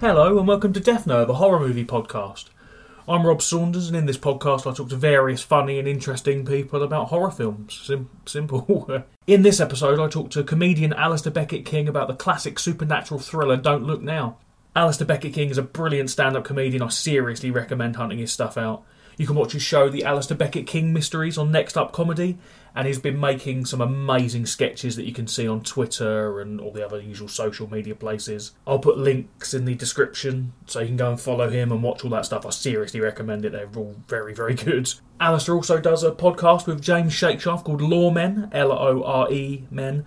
Hello and welcome to Death Note, the horror movie podcast. I'm Rob Saunders, and in this podcast, I talk to various funny and interesting people about horror films. Sim- simple. in this episode, I talk to comedian Alasdair Beckett-King about the classic supernatural thriller Don't Look Now. Alasdair Beckett-King is a brilliant stand up comedian. I seriously recommend hunting his stuff out. You can watch his show, The Alasdair Beckett-King Mysteries, on Next Up Comedy, and he's been making some amazing sketches that you can see on Twitter and all the other usual social media places. I'll put links in the description so you can go and follow him and watch all that stuff. I seriously recommend it, they're all very, very good. Alasdair also does a podcast with James Shakeshaft called Lore-Men, L O R E Men,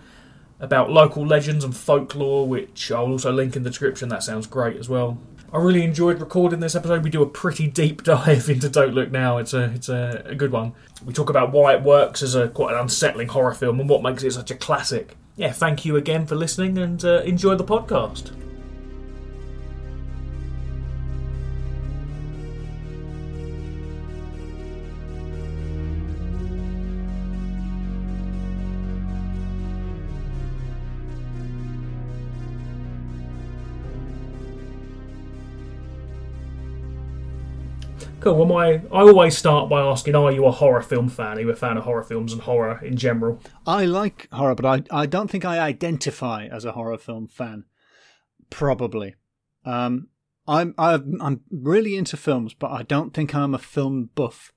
about local legends and folklore, which I'll also link in the description. That sounds great as well. I really enjoyed recording this episode. We do a pretty deep dive into Don't Look Now. It's a it's a, a good one. We talk about why it works as a quite an unsettling horror film and what makes it such a classic. Yeah, thank you again for listening and uh, enjoy the podcast. Cool. Well, my I always start by asking, are you a horror film fan? Are you a fan of horror films and horror in general? I like horror, but I, I don't think I identify as a horror film fan. Probably. Um, I'm I'm I'm really into films, but I don't think I'm a film buff.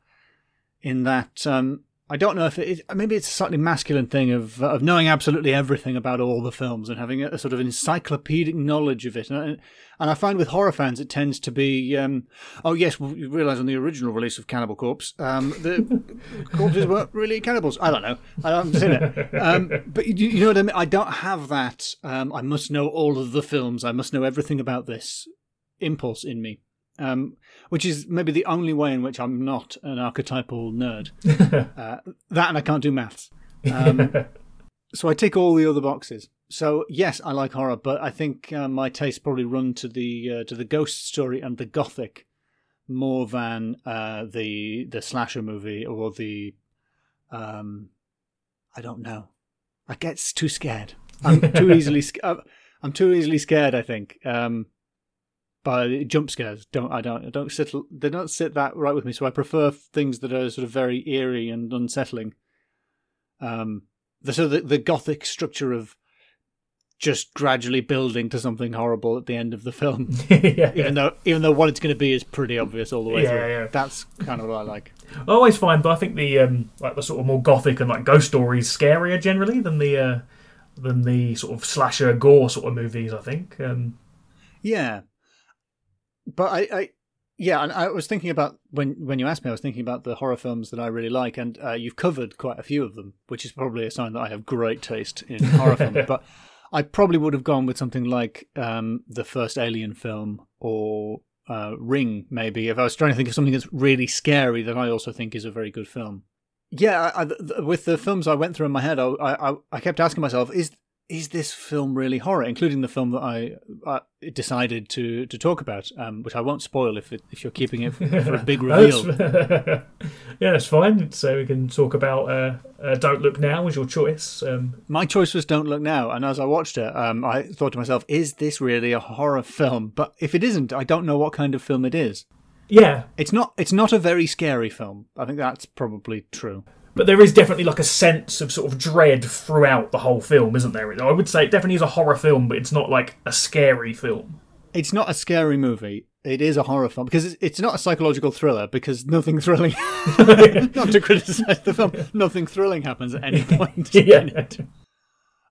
In that, um, I don't know if it is, maybe it's a slightly masculine thing of of knowing absolutely everything about all the films and having a, sort of encyclopedic knowledge of it. And, and I find with horror fans, it tends to be, um, oh yes, well, you realise on the original release of Cannibal Corpse, um, the corpses weren't really cannibals. I don't know. I haven't seen it. Um, but you, you, know what I mean. I don't have that. Um, I must know all of the films. I must know everything about this impulse in me um, which is maybe the only way in which I'm not an archetypal nerd. uh, that and I can't do maths. Um, so I tick all the other boxes. So yes, I like horror, but I think uh, my tastes probably run to the uh, to the ghost story and the gothic more than uh, the the slasher movie or the um, I don't know. I get too scared. I'm too easily. Uh, I'm too easily scared. I think. Um, by jump scares. Don't I don't I don't sit they don't sit that right with me. So I prefer things that are sort of very eerie and unsettling. Um, the so the, the gothic structure of just gradually building to something horrible at the end of the film. yeah, even yeah. though even though what it's going to be is pretty obvious all the way yeah, through. Yeah. That's kind of what I like. I always find, but I think the um, like the sort of more gothic and like ghost stories scarier generally than the uh, than the sort of slasher gore sort of movies. I think. Um, yeah, but I, I yeah, and I was thinking about when when you asked me, I was thinking about the horror films that I really like, and uh, you've covered quite a few of them, which is probably a sign that I have great taste in horror films. But I probably would have gone with something like um, the first Alien film or uh, Ring, maybe if I was trying to think of something that's really scary that I also think is a very good film. Yeah, I, I, with the films I went through in my head, I, I I kept asking myself, is is this film really horror, including the film that I uh, decided to, to talk about, um, which I won't spoil if it, if you're keeping it for, for a big reveal. yeah, that's fine. So we can talk about uh, uh, Don't Look Now was your choice. Um, My choice was Don't Look Now, and as I watched it, um, I thought to myself, "Is this really a horror film?" But if it isn't, I don't know what kind of film it is. Yeah, it's not. It's not a very scary film. I think that's probably true but there is definitely like a sense of sort of dread throughout the whole film, isn't there? I would say it definitely is a horror film, but it's not like a scary film. It's not a scary movie. It is a horror film because it's not a psychological thriller because nothing thrilling. not to criticize the film, nothing thrilling happens at any point. yeah.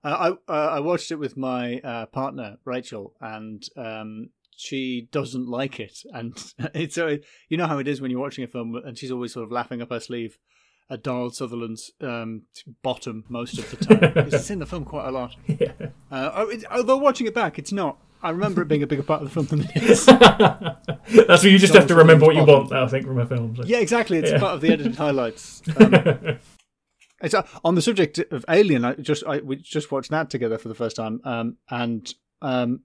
Uh, I uh, I watched it with my uh, partner Rachel, and um, she doesn't like it. And it's uh, you know how it is when you're watching a film, and she's always sort of laughing up her sleeve at Donald Sutherland's um, bottom most of the time. it's in the film quite a lot. Yeah. Uh, oh, although watching it back, it's not. I remember it being a bigger part of the film than it is. That's what you just Donald have to remember what you want, I think, from a film. So. Yeah, exactly. It's yeah. part of the edited highlights. Um, it's uh, on the subject of Alien. I just I, we just watched that together for the first time, um, and um,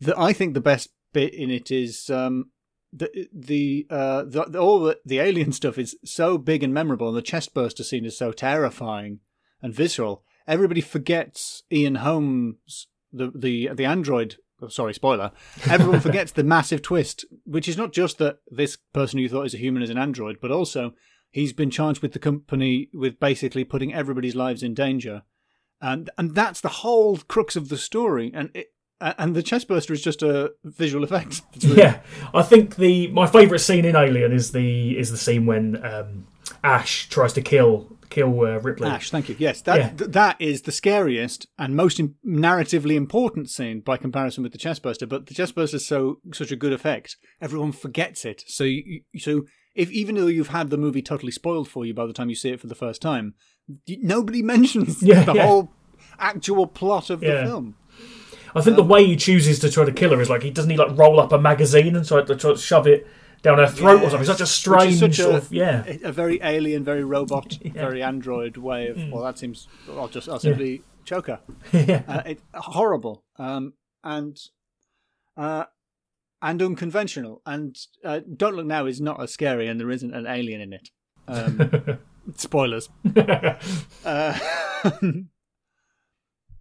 the, I think the best bit in it is um, the the uh the, the, all the, the alien stuff is so big and memorable, and the chestburster scene is so terrifying and visceral. Everybody forgets Ian Holmes, the the the android oh, sorry, spoiler. Everyone forgets the massive twist, which is not just that this person you thought is a human is an android, but also he's been charged with the company with basically putting everybody's lives in danger, and and that's the whole crux of the story. And it, and the chestburster is just a visual effect. Really... Yeah, I think the my favourite scene in Alien is the is the scene when um, Ash tries to kill kill uh, Ripley. Ash, thank you. Yes, that yeah. th- that is the scariest and most in- narratively important scene by comparison with the chestburster. But the chestburster is so such a good effect, everyone forgets it. So you, so if even though you've had the movie totally spoiled for you by the time you see it for the first time, nobody mentions yeah, the yeah. whole actual plot of the film. I think um, the way he chooses to try to kill her is like he doesn't he like roll up a magazine and try to, try to shove it down her throat yeah, or something. It's such a strange such sort a, of yeah, a very alien, very robot, yeah. very android way of. Mm. Well, that seems. I'll just I'll simply yeah. choke her. yeah, uh, it, horrible. Um, and uh, and unconventional. And uh, Don't Look Now is not as scary, and there isn't an alien in it. Um, spoilers. uh,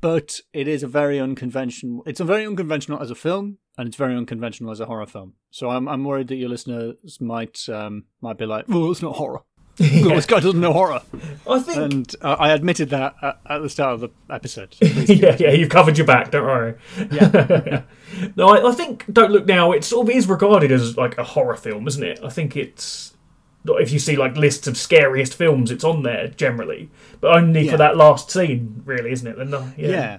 but it is a very unconventional. It's a very unconventional as a film, and it's very unconventional as a horror film. So I'm I'm worried that your listeners might um, might be like, "Oh, it's not horror." yeah. this guy doesn't know horror. I think, and uh, I admitted that at, at, the start of the episode. yeah, yeah, you've covered your back. Don't worry. Yeah. no, I, I, think Don't Look Now. It sort of is regarded as like a horror film, isn't it? I think it's if you see like lists of scariest films, it's on there generally, but only yeah. for that last scene, really, isn't it? Yeah. yeah.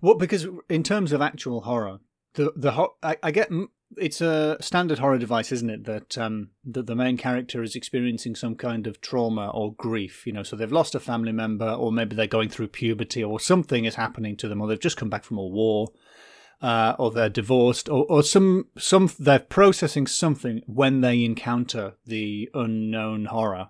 Well, because in terms of actual horror, the the ho- I, I, get it's a standard horror device, isn't it? That um that the main character is experiencing some kind of trauma or grief. You know, so they've lost a family member, or maybe they're going through puberty, or something is happening to them, or they've just come back from a war. Uh, or they're divorced, or, or some some they're processing something when they encounter the unknown horror.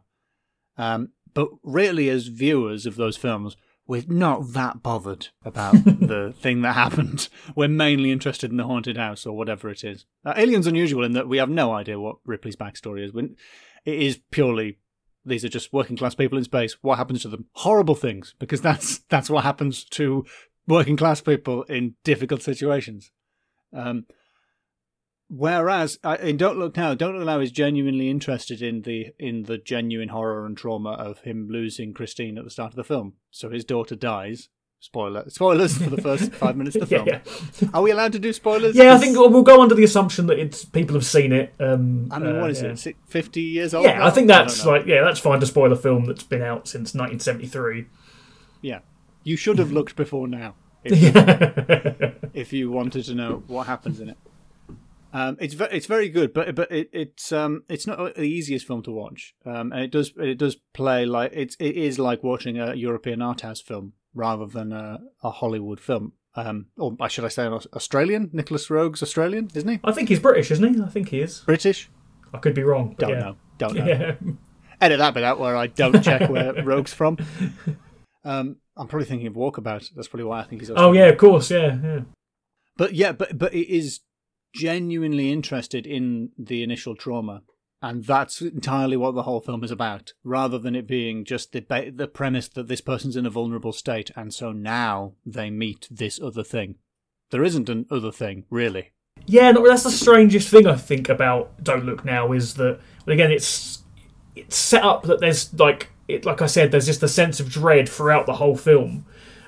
Um, but really, as viewers of those films, we're not that bothered about the thing that happened. We're mainly interested in the haunted house or whatever it is. Uh, Alien's unusual in that we have no idea what Ripley's backstory is. When it is purely these are just working class people in space. What happens to them? Horrible things, because that's that's what happens to working class people in difficult situations. Um, Whereas in Don't Look Now, Don't Look Now is genuinely interested in the in the genuine horror and trauma of him losing Christine at the start of the film. So his daughter dies. Spoiler spoilers for the first five minutes of the film. yeah. Are we allowed to do spoilers? Yeah, I think we'll go under the assumption that it's people have seen it. Um, I mean, what uh, is yeah. it? Fifty years old? Yeah, now? I think that's I like yeah, that's fine to spoil a film that's been out since 1973. Yeah, you should have looked before now if you, if you wanted to know what happens in it. Um, it's ve- it's very good, but but it, it's um it's not the easiest film to watch. Um, and it does it does play like it's it is like watching a European art house film rather than a, a Hollywood film. Um, or should I say an Australian? Nicolas Roeg's Australian, isn't he? I think he's British, isn't he? I think he is British. I could be wrong. Don't yeah. know. Don't know. Yeah. Edit that bit out where I don't check where Roeg's from. Um, I'm probably thinking of Walkabout. That's probably why I think he's. Oh yeah, of course, yeah, yeah. But yeah, but but it is genuinely interested in the initial trauma. And that's entirely what the whole film is about, rather than it being just the ba- the premise that this person's in a vulnerable state, and so now they meet this other thing. There isn't an other thing, really. Yeah, no, that's the strangest thing I think about Don't Look Now is that again it's it's set up that there's like it like I said there's just a sense of dread throughout the whole film.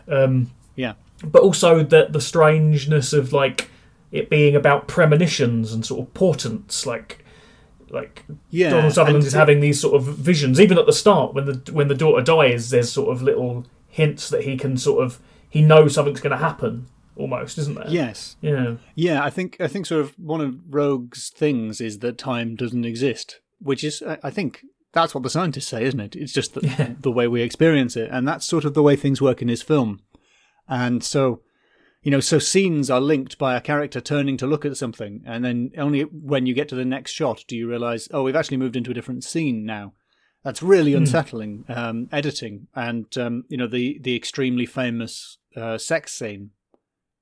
Um, yeah, but also that the strangeness of like it being about premonitions and sort of portents, like like yeah, Donald Sutherland is having these sort of visions. Even at the start, when the when the daughter dies, there's sort of little hints that he can sort of he knows something's going to happen. Almost, isn't there? Yes. Yeah. Yeah, I think I think sort of one of Roeg's things is that time doesn't exist, which is I think that's what the scientists say, isn't it? It's just the, yeah. the way we experience it, and that's sort of the way things work in his film. And so you know, so scenes are linked by a character turning to look at something, and then only when you get to the next shot do you realize, oh, we've actually moved into a different scene now. That's really mm. unsettling um, editing, and um, you know, the the extremely famous uh, sex scene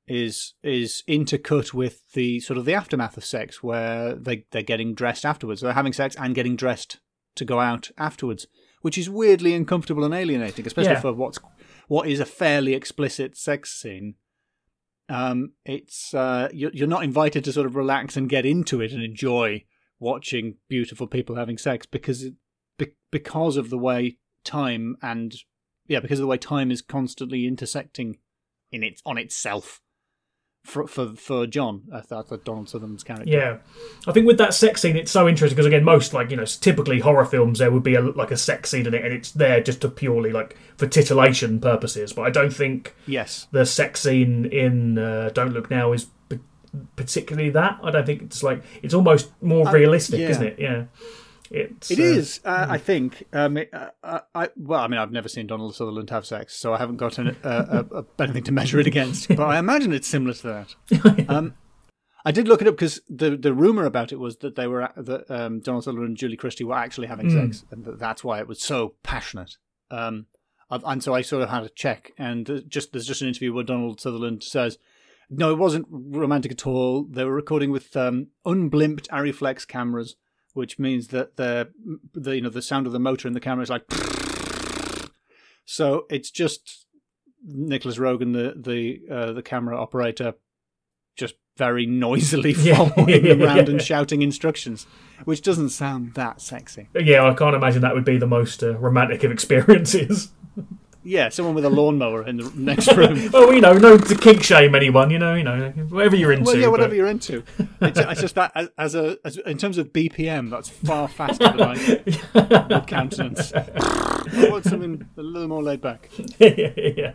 is is intercut with the sort of the aftermath of sex, where they they're getting dressed afterwards, they're having sex and getting dressed to go out afterwards, which is weirdly uncomfortable and alienating, especially yeah. for what's what is a fairly explicit sex scene Um, it's uh, you're, you're not invited to sort of relax and get into it and enjoy watching beautiful people having sex because because of the way time and yeah because of the way time is constantly intersecting in its on itself for for, for John. I thought that Donald Sutherland's character. Yeah, I think with that sex scene, it's so interesting because again, most like you know, typically horror films there would be a, like a sex scene in it, and it's there just to purely like for titillation purposes. But I don't think Yes. the sex scene in uh, Don't Look Now is p- particularly that. I don't think it's like it's almost more realistic, yeah. isn't it? Yeah, it's It uh, is, uh, I think. Um, it, uh, I well, I mean, I've never seen Donald Sutherland have sex, so I haven't got an, uh, a, a, anything to measure it against. But I imagine it's similar to that. Um, I did look it up because the the rumor about it was that they were that um, Donald Sutherland and Julie Christie were actually having sex, and that that's why it was so passionate. Um, and- and so I sort of had to check, and uh, just there's just an interview where Donald Sutherland says. No, it wasn't romantic at all. They were recording with um, unblimped Arriflex cameras, which means that the, the you know the sound of the motor in the camera is like. So it's just Nicholas Rogan, the the uh, the camera operator, just very noisily following them around and shouting instructions, which doesn't sound that sexy. yeah. I can't imagine that would be the most uh, romantic of experiences. Yeah, someone with a lawnmower in the next room. well, you know, no to kink shame anyone. You know, you know, whatever you're into. Well, yeah, whatever but- you're into. It's, it's just that as, a as, in terms of BPM, that's far faster than my my countenance. I want something a little more laid back. yeah, yeah.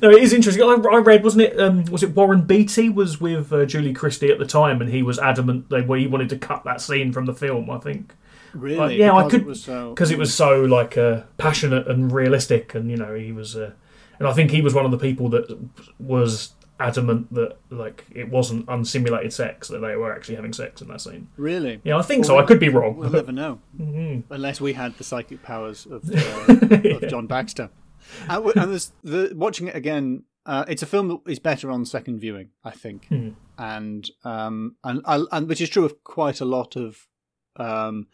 no, it is interesting. I, I read, wasn't it? Um, was it Warren Beatty was with uh, Julie Christie at the time, and he was adamant that well, he wanted to cut that scene from the film. I think Really? yeah, I Because could- It was so, because it was so like uh, passionate and realistic, and you know he was, uh, and I think he was one of the people that was adamant that like it wasn't unsimulated sex that they were actually having sex in that scene. really. Yeah, I think so. I could be wrong. We'll never know, Mm-hmm. unless we had the psychic powers of, uh, of John Baxter. And, and there's the watching it again. Uh, it's a film that is better on second viewing, I think, Mhm. and um, and, and which is true of quite a lot of um,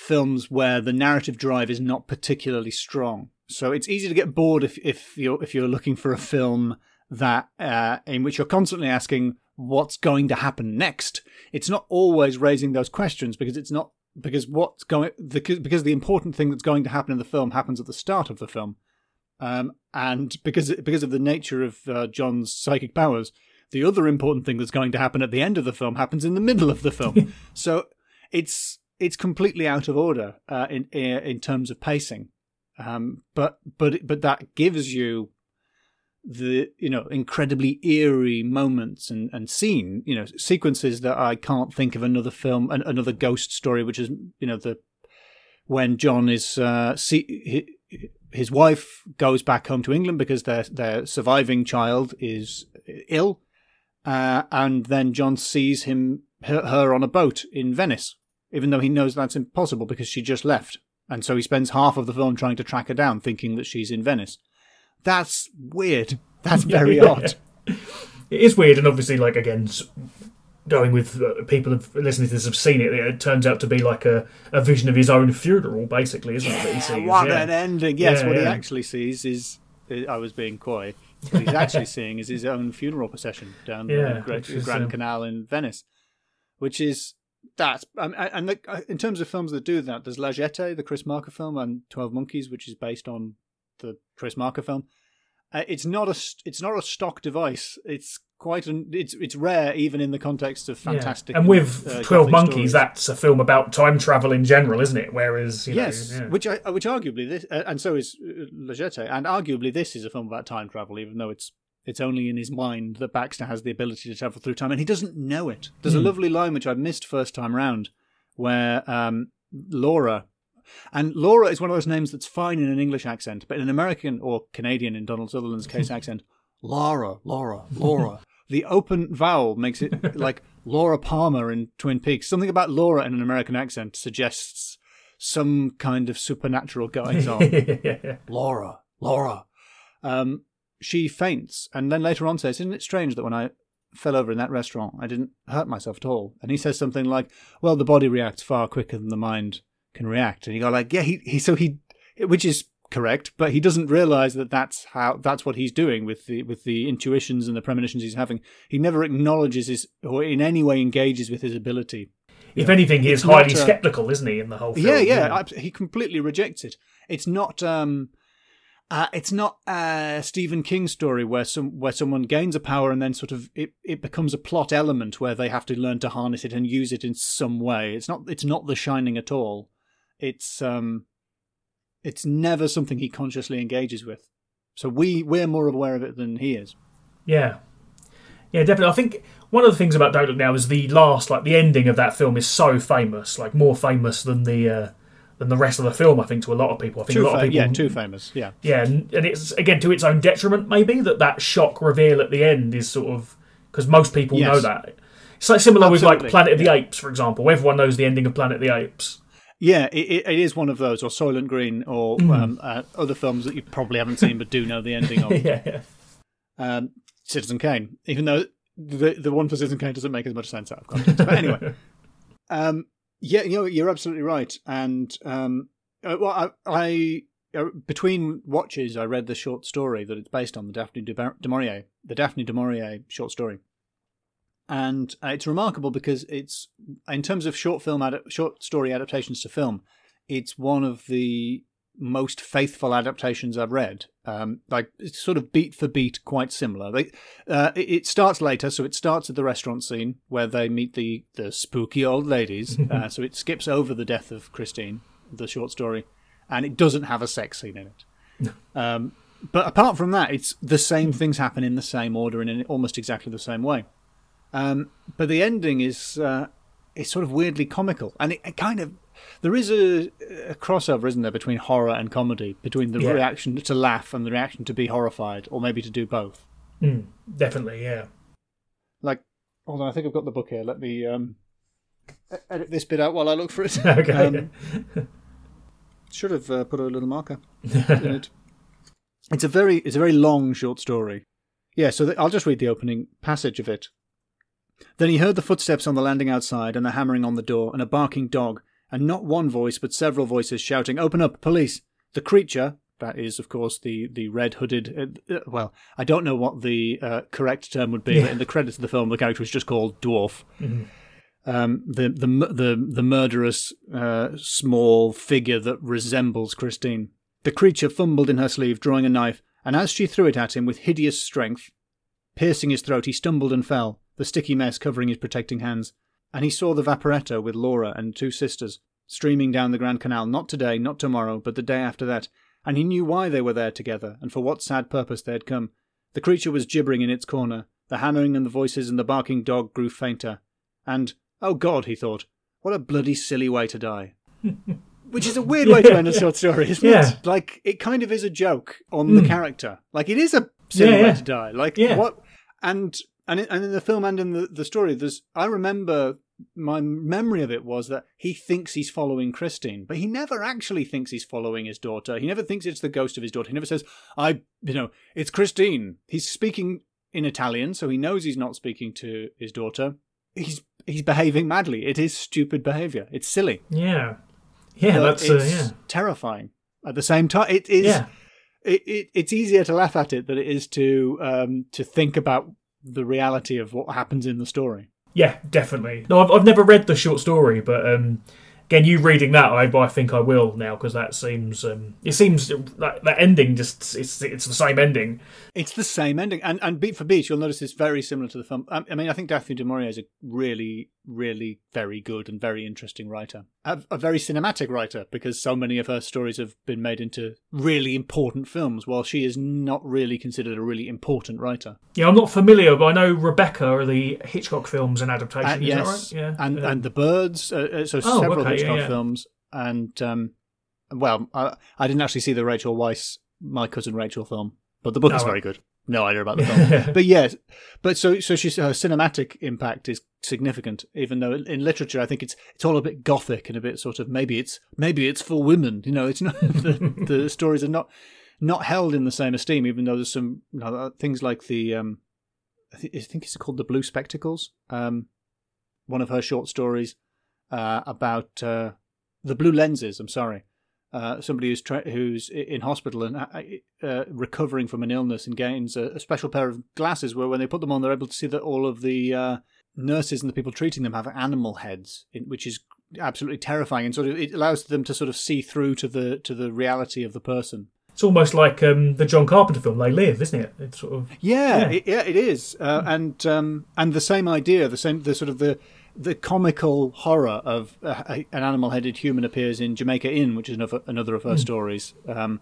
films where the narrative drive is not particularly strong. So it's easy to get bored if if you're if you're looking for a film that uh, in which you're constantly asking what's going to happen next. It's not always raising those questions because it's not because what's going the, because the important thing that's going to happen in the film happens at the start of the film, um, and because because of the nature of uh, John's psychic powers, the other important thing that's going to happen at the end of the film happens in the middle of the film. so it's it's completely out of order uh, in in terms of pacing, um, but but but that gives you the you know incredibly eerie moments and and scene you know sequences that I can't think of another film an, another ghost story which is you know the when John is uh, see, his wife goes back home to England because their their surviving child is ill, uh, and then John sees him her, her on a boat in Venice, even though he knows that's impossible because she just left, and so he spends half of the film trying to track her down, thinking that she's in Venice. That's weird. That's very Yeah. odd. It is weird, and obviously, like again, going with uh, people have listening to this have seen it. It turns out to be like a, a vision of his own funeral, basically, isn't it? That he sees. what yeah. an ending! Yes, Yeah, what he actually sees is. I was being coy. What he's actually seeing is his own funeral procession down Yeah, the Great is, Grand um, Canal in Venice, which is that's um, and the, uh, in terms of films that do that, there's La Jetée, the Chris Marker film, and Twelve Monkeys, which is based on the Chris Marker film. Uh, it's not a it's not a stock device. It's quite an it's it's rare even in the context of Yeah. fantastic. And with uh, Twelve Monkeys, stories. that's a film about time travel in general, isn't it? Whereas, you yes, know, yeah. which I, which arguably this, uh, and so is uh, La Jetée, and arguably this is a film about time travel, even though it's it's only in his mind that Baxter has the ability to travel through time, and he doesn't know it. There's a Hmm. lovely line which I missed first time round, where um, Laura, and Laura is one of those names that's fine in an English accent, but in an American or Canadian, in Donald Sutherland's case, accent, Laura, Laura, Laura. the open vowel makes it like Laura Palmer in Twin Peaks. Something about Laura in an American accent suggests some kind of supernatural goings on. yeah. Laura, Laura. Um, she faints and then later on says, Isn't it strange that when I fell over in that restaurant, I didn't hurt myself at all? And he says something like, Well, the body reacts far quicker than the mind can react. And you go like, Yeah, he, he so he which is correct, but he doesn't realize that that's how that's what he's doing with the with the intuitions and the premonitions he's having. He never acknowledges his or in any way engages with his ability. If anything, he is highly uh, skeptical, isn't he, in the whole film? Yeah, yeah, abs- he completely rejects it. It's not um uh, it's not a Stephen King story where some where someone gains a power and then sort of it, it becomes a plot element where they have to learn to harness it and use it in some way. It's not it's not The Shining at all. It's um it's never something he consciously engages with. So we we're more aware of it than he is. Yeah. Yeah, definitely. I think one of the things about Don't Look Now is the last, like the ending of that film, is so famous, like more famous than the uh, than the rest of the film. I think to a lot of people. I think Too a lot fa- of people, yeah, too famous. Yeah. yeah, and, and it's again to its own detriment, maybe that that shock reveal at the end is sort of because most people Yes. know that. It's like similar with like Planet of the Apes, for example. Everyone knows the ending of Planet of the Apes. Yeah, it, it, it is one of those, or Soylent Green, or Mm. um, uh, other films that you probably haven't seen but do know the ending of. yeah, yeah. um, Citizen Kane, even though the the one for Citizen Kane doesn't make as much sense out of context. But anyway, um, yeah, you know, you're absolutely right. And um, uh, well, I, I uh, between watches, I read the short story that it's based on, the Daphne du, Maurier, the Daphne du Maurier short story. And uh, it's remarkable because it's, in terms of short film, ad- short story adaptations to film, it's one of the most faithful adaptations I've read. Um, like it's sort of beat for beat, quite similar. They, uh, it, it starts later, so it starts at the restaurant scene where they meet the the spooky old ladies. uh, so it skips over the death of Christine, the short story, and it doesn't have a sex scene in it. um, but apart from that, it's the same things happen in the same order and in almost exactly the same way. Um, but the ending is uh, is sort of weirdly comical, and it, it kind of there is a, a crossover, isn't there, between horror and comedy, between the Yeah. reaction to laugh and the reaction to be horrified, or maybe to do both. Mm, definitely, yeah. Like, hold on, I think I've got the book here. Let me um, edit this bit out while I look for it. Okay. Um, should have uh, put a little marker in it. It's a very it's a very long short story. Yeah, so I'll just read the opening passage of it. Then he heard the footsteps on the landing outside and the hammering on the door and a barking dog and not one voice but several voices shouting, "Open up, police!" The creature, that is, of course, the the red hooded. Uh, uh, well, I don't know what the uh, correct term would be, Yeah. but in the credits of the film, the character was just called dwarf Mhm. um, the the the the murderous uh, small figure that resembles Christine. The creature fumbled in her sleeve, drawing a knife, and as she threw it at him with hideous strength, piercing his throat, he stumbled and fell, the sticky mess covering his protecting hands. And he saw the Vaporetto with Laura and two sisters streaming down the Grand Canal, not today, not tomorrow, but the day after that. And he knew why they were there together, and for what sad purpose they had come. The creature was gibbering in its corner. The hammering and the voices and the barking dog grew fainter. And, oh God, he thought, what a bloody silly way to die. Which is a weird way to end a short story, isn't Yeah. it? Like, it kind of is a joke on the hmm. character. Like, it is a silly Yeah, way to die. Like, Yeah. what? And and in, and in the film and in the, the story, there's I remember my memory of it was that he thinks he's following Christine, but he never actually thinks he's following his daughter. He never thinks it's the ghost of his daughter. He never says, "I, you know, it's Christine." He's speaking in Italian, so he knows he's not speaking to his daughter. He's he's behaving madly. It is stupid behavior. It's silly. Yeah. Yeah, but that's uh, yeah. terrifying. At the same time, it is. Yeah. It, it it's easier to laugh at it than it is to um to think about the reality of what happens in the story. Yeah, definitely. No, I've, I've never read the short story, but um, again, you reading that, I, I think I will now because that seems um, it seems that, that ending just it's it's the same ending. It's the same ending, and and beat for beat, you'll notice it's very similar to the film. Um, I mean, I think Daphne du Maurier is a really, really very good and very interesting writer, a, a very cinematic writer because so many of her stories have been made into really important films, while she is not really considered a really important writer. Yeah, I'm not familiar, but I know Rebecca are the Hitchcock films and adaptation. Uh, is yes, that right? Yeah, and Um, and the birds. Uh, uh, so Oh, several okay, Hitchcock yeah. films, and um, well, I, I didn't actually see the Rachel Weisz, my cousin Rachel film, but the book is Oh, very good. No idea about the film, but yes, but so so she's her cinematic impact is significant. Even though in literature, I think it's it's all a bit gothic and a bit sort of maybe it's maybe it's for women. You know, it's not the, the stories are not not held in the same esteem. Even though there's some you know, uh, things like the um, I, thi- I think it's called the Blue Spectacles. Um, one of her short stories uh, about uh, the blue lenses. I'm sorry, uh, somebody who's tra- who's in hospital and uh, uh, recovering from an illness and gains a, a special pair of glasses where when they put them on, they're able to see that all of the uh, nurses and the people treating them have animal heads, in, which is absolutely terrifying and sort of it allows them to sort of see through to the to the reality of the person. It's almost like um, the John Carpenter film They Live, isn't it? It's sort of Yeah, Yeah. It, yeah, it is, uh, and um, and the same idea, the same, the sort of the the comical horror of uh, an animal-headed human appears in Jamaica Inn, which is another another of her stories. Um,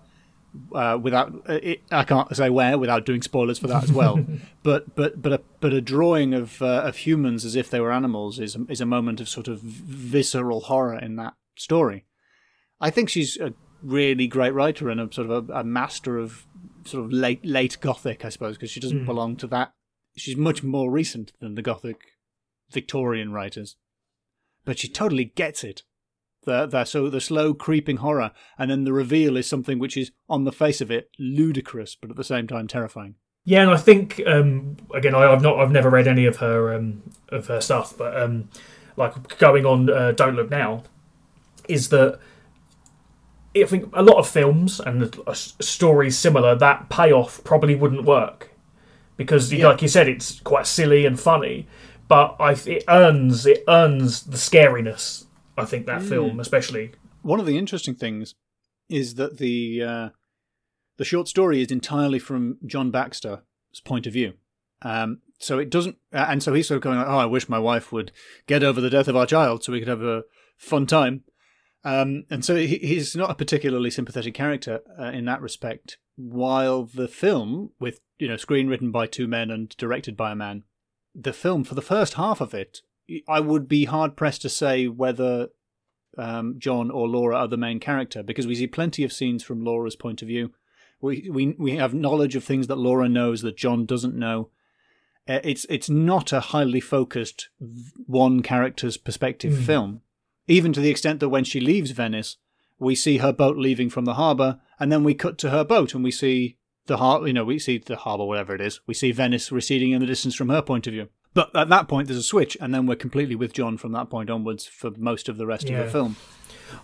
uh, without, uh, it, I can't say where without doing spoilers for that as well. but but but a but a drawing of uh, of humans as if they were animals is is a moment of sort of visceral horror in that story. I think she's a really great writer and a sort of a, a master of sort of late late gothic, I suppose, because she doesn't belong to that. She's much more recent than the gothic Victorian writers, but she totally gets it. The, the so the slow creeping horror, and then the reveal is something which is on the face of it ludicrous, but at the same time terrifying. Yeah, and I think um, again, I, I've not, I've never read any of her um, of her stuff, but um, like going on, uh, Don't Look Now, is that I think a lot of films and uh, stories similar that payoff probably wouldn't work because, Yeah. like you said, it's quite silly and funny, but I it earns it earns the scariness. I think that film, especially. One of the interesting things is that the uh, the short story is entirely from John Baxter's point of view. Um, so it doesn't, uh, and so he's sort of going like, "Oh, I wish my wife would get over the death of our child, so we could have a fun time." Um, and so he, he's not a particularly sympathetic character uh, in that respect. While the film, with you know, screen written by two men and directed by a man, the film for the first half of it, I would be hard pressed to say whether um, John or Laura are the main character because we see plenty of scenes from Laura's point of view. We we we have knowledge of things that Laura knows that John doesn't know. Uh, It's it's not a highly focused one character's perspective film, even to the extent that when she leaves Venice, we see her boat leaving from the harbour, and then we cut to her boat and we see the har- you know we see the harbour whatever it is. We see Venice receding in the distance from her point of view. But at that point, there's a switch, and then we're completely with John from that point onwards for most of the rest of the film.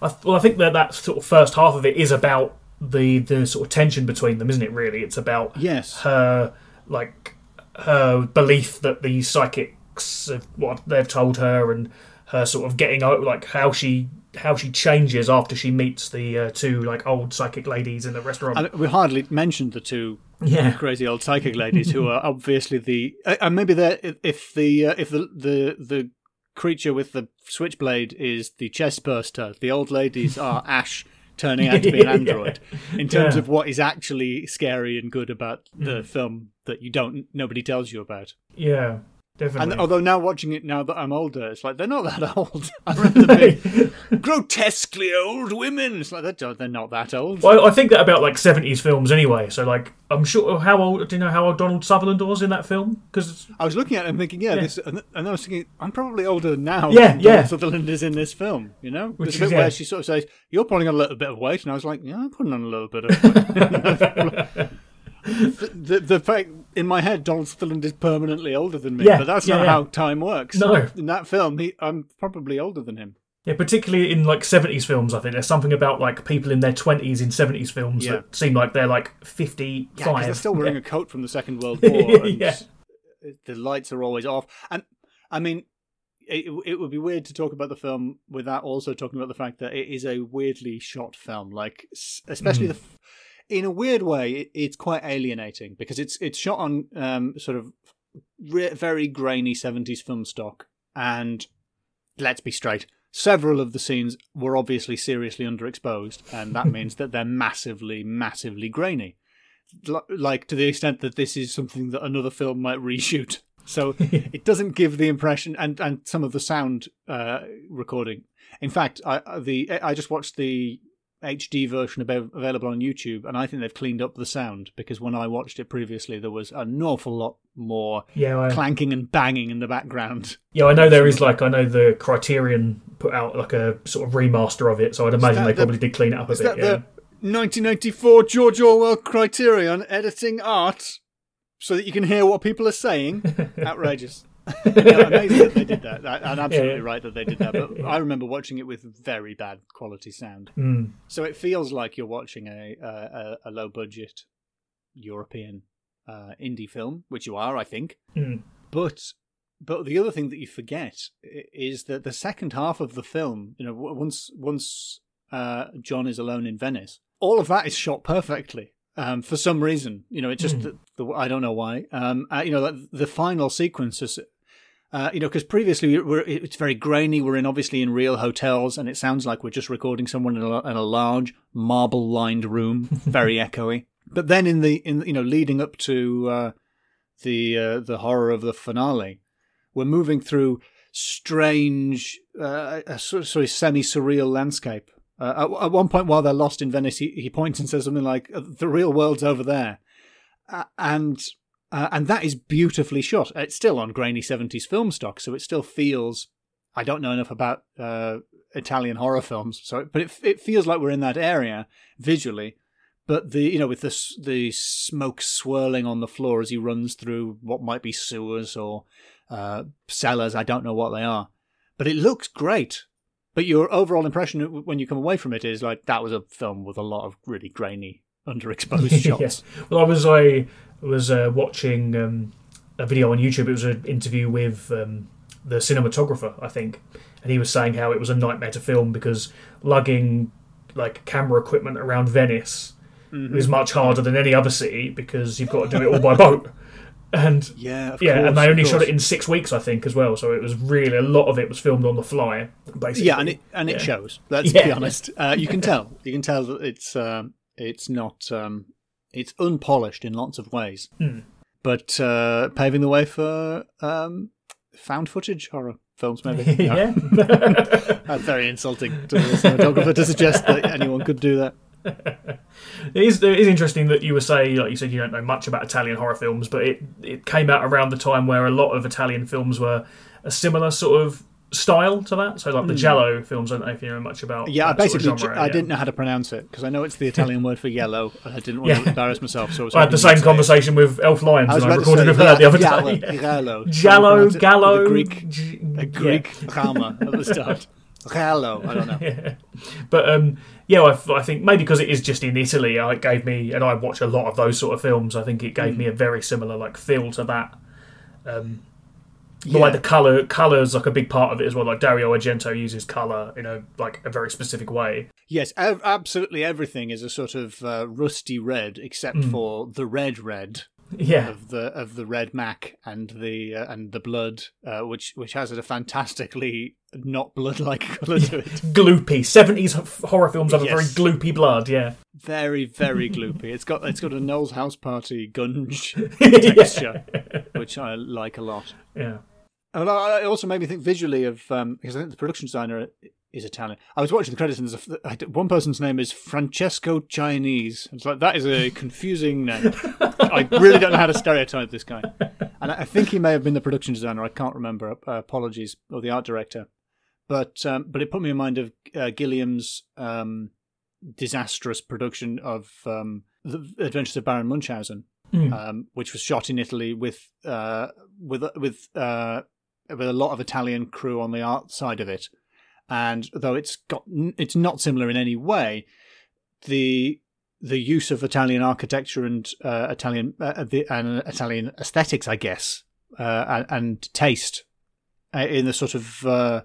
I, th- well, I think that that sort of first half of it is about the the sort of tension between them, isn't it? Really, it's about Yes. her like her belief that the psychics have what they've told her, and her sort of getting out like how she how she changes after she meets the uh, two like old psychic ladies in the restaurant. Mean, we hardly mentioned the two yeah, crazy old psychic ladies who are obviously the uh, and maybe they if the uh, if the the the creature with the switchblade is the chest burster, the old ladies are Ash turning out to be an android. In terms Yeah. of what is actually scary and good about the film that you don't nobody tells you about. yeah, definitely. And although now watching it now that I'm older, it's like they're not that old. I remember being grotesquely old women. It's like they're, they're not that old. well, I think that about like seventies films anyway. So like, I'm sure how old do you know how old Donald Sutherland was in that film? Because I was looking at it and thinking, yeah, Yeah. this, and and I was thinking, I'm probably older now. Yeah, than yeah. Donald Sutherland is in this film. You know, Which There's a bit yeah. where she sort of says, "You're putting on a little bit of weight," and I was like, "Yeah, I'm putting on a little bit of." weight. the, the the fact in my head, Donald Sutherland is permanently older than me, Yeah, but that's yeah, not yeah. how time works. No. in that film, he, I'm probably older than him. Yeah, particularly in like seventies films, I think there's something about like people in their twenties in seventies films Yeah. that seem like they're like fifty Yeah, they're still wearing a coat from the Second World War. And Yeah. The lights are always off. And I mean, it, it would be weird to talk about the film without also talking about the fact that it is a weirdly shot film. Like, especially hmm. the. In a weird way, it, it's quite alienating because it's it's shot on um, sort of re- very grainy seventies film stock, and let's be straight, several of the scenes were obviously seriously underexposed, and that means that they're massively, massively grainy. L- Like to the extent that this is something that another film might reshoot. So it doesn't give the impression, and, and some of the sound uh, recording. In fact, I- the I just watched the HD version available on YouTube, and I think they've cleaned up the sound because when I watched it previously, there was an awful lot more Yeah, I, clanking and banging in the background. yeah, I know there is like I know the Criterion put out like a sort of remaster of it, so I'd imagine they the- probably did clean it up a Is bit. that Yeah. the 1984 George Orwell Criterion editing art so that you can hear what people are saying? Outrageous. Yeah, amazing that they did that. I'm absolutely Yeah, yeah. right that they did that. But I remember watching it with very bad quality sound, Mm. so it feels like you're watching a a, a, low budget European uh, indie film, which you are, I think. Mm. But but the other thing that you forget is that the second half of the film, you know, once once uh, John is alone in Venice, all of that is shot perfectly. Um, for some reason, you know, it's just Mm. the, the, I don't know why. Um, uh, you know, the, the final sequences, uh, you know, because previously we're, it's very grainy. We're in obviously in real hotels, and it sounds like we're just recording someone in a, in a large marble-lined room, very echoey. But then in the in you know leading up to uh, the uh, the horror of the finale, we're moving through strange, uh, a sort of, semi-surreal landscape. Uh, at, at one point, while they're lost in Venice, he, he points and says something like, "Uh, "The real world's over there," uh, and uh, and that is beautifully shot. It's still on grainy seventies film stock, so it still feels. I don't know enough about uh, Italian horror films, so but it it feels like we're in that area visually. But the you know with the the smoke swirling on the floor as he runs through what might be sewers or uh, cellars, I don't know what they are, but it looks great. But your overall impression when you come away from it is like that was a film with a lot of really grainy, underexposed shots. Yeah. Well, I was I was uh, watching um, a video on YouTube. It was an interview with um, the cinematographer, I think, and he was saying how it was a nightmare to film because lugging like camera equipment around Venice Mm-hmm. is much harder than any other city because you've got to do it all by boat. And Yeah, of yeah, course, and they only shot it in six weeks, I think, as well. So it was really a lot of it was filmed on the fly, basically. Yeah, and it and it Yeah. shows. Let's be honest. Uh, you can tell. You can tell that it's um, it's not um, it's unpolished in lots of ways, Hmm. but uh, paving the way for um, found footage horror films. Maybe. yeah. That's very insulting to the cinematographer to suggest that anyone could do that. It is, it is interesting that you were saying, like you said, you don't know much about Italian horror films, but it, it came out around the time where a lot of Italian films were a similar sort of style to that. So, like the Jello films, I don't know if you know much about. Yeah, I that sort of basically genre, I yeah. didn't know how to pronounce it because I know it's the Italian word for yellow, and I didn't want Yeah. to embarrass myself. So I, was I had the same it. conversation with Elf Lyons, I was and I recorded with her the other Giallo, day. Giallo, Jello, Trying to pronounce Gallo, a Greek, yeah. Greek drama at the start. Giallo, I don't know. Yeah. But um, yeah, I, I think maybe because it is just in Italy, uh, it gave me, and I watch a lot of those sort of films. I think it gave me a very similar like feel to that. Um, the Yeah. way the color colors like a big part of it as well. Like Dario Argento uses color in a like a very specific way. Yes, ev- absolutely everything is a sort of uh, rusty red, except Hmm. for the red red Yeah, of the of the red mac and the uh, and the blood, uh, which which has a fantastically not blood like colour to it. gloopy. Seventies horror films have a very gloopy blood. Yeah, Very very gloopy. It's got it's got a Noel's House Party gunge yeah. texture, which I like a lot. yeah. It also made me think visually of um, because I think the production designer is Italian. I was watching the credits and there's a, one person's name is Francesco Chinese. It's like that is a confusing name. I really don't know how to stereotype this guy. And I think he may have been the production designer. I can't remember. Uh, apologies, or the art director. But um, but it put me in mind of uh, Gilliam's um, disastrous production of um, the Adventures of Baron Munchausen Mm. um, which was shot in Italy with uh, with with uh, with a lot of Italian crew on the art side of it. And though it's got it's not similar in any way, the the use of Italian architecture and uh, Italian uh, the, and Italian aesthetics, I guess, uh, and, and taste uh, in the sort of uh,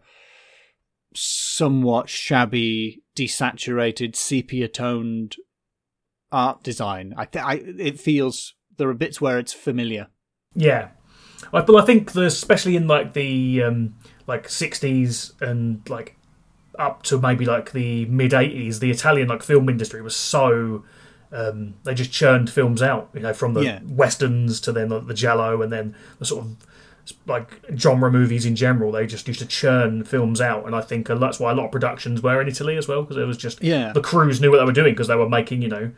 somewhat shabby, desaturated, sepia toned art design. I, th- I it feels there are bits where it's familiar. Yeah, I, but I think the, especially in like the um, like sixties and like up to maybe like the mid eighties, the Italian like film industry was so um, they just churned films out, you know, from the Yeah. westerns to then the, the giallo and then the sort of like genre movies in general. They just used to churn films out, and I think that's why a lot of productions were in Italy as well because it was just Yeah. the crews knew what they were doing because they were making you know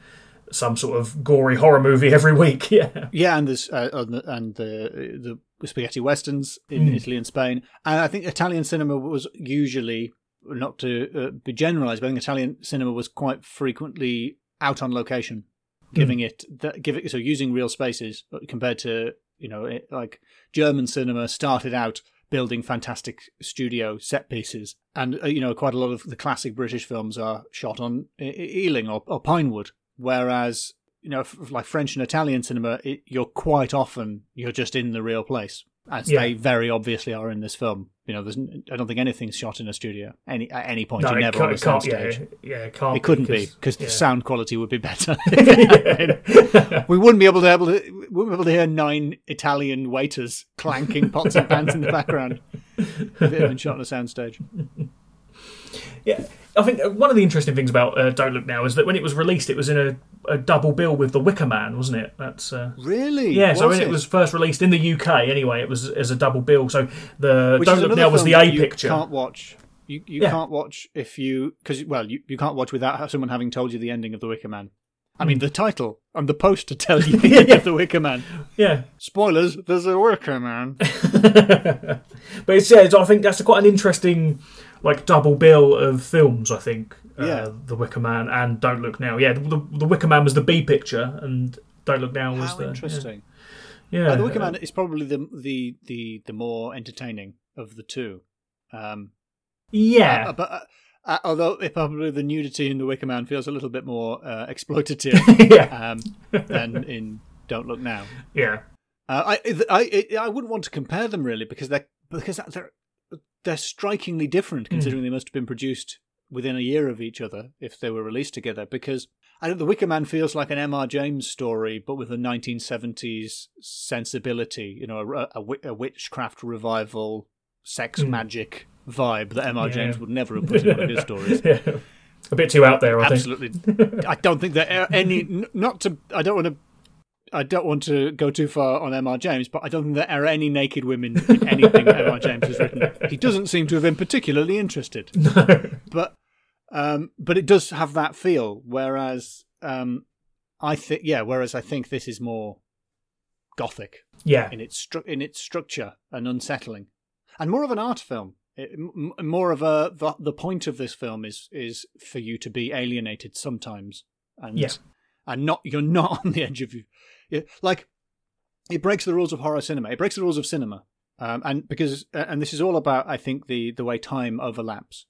some sort of gory horror movie every week. Yeah. Yeah, and there's uh, and the- and the spaghetti westerns in Mm. Italy and Spain, and I think Italian cinema was usually not to uh, be generalised, but I think Italian cinema was quite frequently out on location, giving it that give it so using real spaces compared to you know, it, like German cinema started out building fantastic studio set pieces, and uh, you know, quite a lot of the classic British films are shot on Ealing or, or Pinewood, whereas you know, like French and Italian cinema, it, you're quite often you're just in the real place, as yeah. they very obviously are in this film. You know, there's I don't think anything's shot in a studio any at any point. No, never on a. Yeah, yeah, it can't. It couldn't be because yeah. the sound quality would be better. we wouldn't be able to able to we wouldn't be able to hear nine Italian waiters clanking pots and pans in the background if it had been shot on a soundstage. Yeah, I think uh, one of the interesting things about uh, Don't Look Now is that when it was released, it was in a, a double bill with The Wicker Man, wasn't it? That's uh, really yeah. So when it? it? was first released in the UK, anyway, it was as a double bill. So the Which Don't Look Now was the A picture. Can't watch. You you yeah. can't watch if you because well you, you can't watch without someone having told you the ending of The Wicker Man. I mean, hmm. the title and the poster tell you the yeah. of the Wicker Man. Yeah. Spoilers, there's a Wicker Man. but it says, I think that's quite an interesting like double bill of films. I think. Uh, yeah. The Wicker Man and Don't Look Now. Yeah, the, the Wicker Man was the B picture, and Don't Look Now was How the interesting. Yeah, yeah. Uh, the Wicker Man is probably the the the the more entertaining of the two. Um, yeah, uh, but. Uh, uh, although probably the nudity in the Wicker Man feels a little bit more uh, exploitative yeah. um, than in Don't Look Now. Yeah, uh, I, I I wouldn't want to compare them really because they're because they're they're strikingly different hmm. considering mm. they must have been produced within a year of each other if they were released together because I think The Wicker Man feels like an M.R. James story, but with a 1970s sensibility, you know, a, a, a witchcraft revival, sex mm. magic vibe that M.R. Yeah. James would never have put in one of his stories. yeah. A bit too out there, I Absolutely. think. I don't think that any, not to, I don't want to I don't want to go too far on M.R. James, but I don't think there are any naked women in anything that M.R. James has written. He doesn't seem to have been particularly interested. No. But um, but it does have that feel. Whereas um, I think, yeah, whereas I think this is more gothic. Yeah. In its stru- in its structure and unsettling, and more of an art film. It, m- more of a the, the point of this film is is for you to be alienated sometimes, and yeah. and not you're not on the edge of it, like it breaks the rules of horror cinema. It breaks the rules of cinema, um, and because and this is all about I think the the way time overlaps.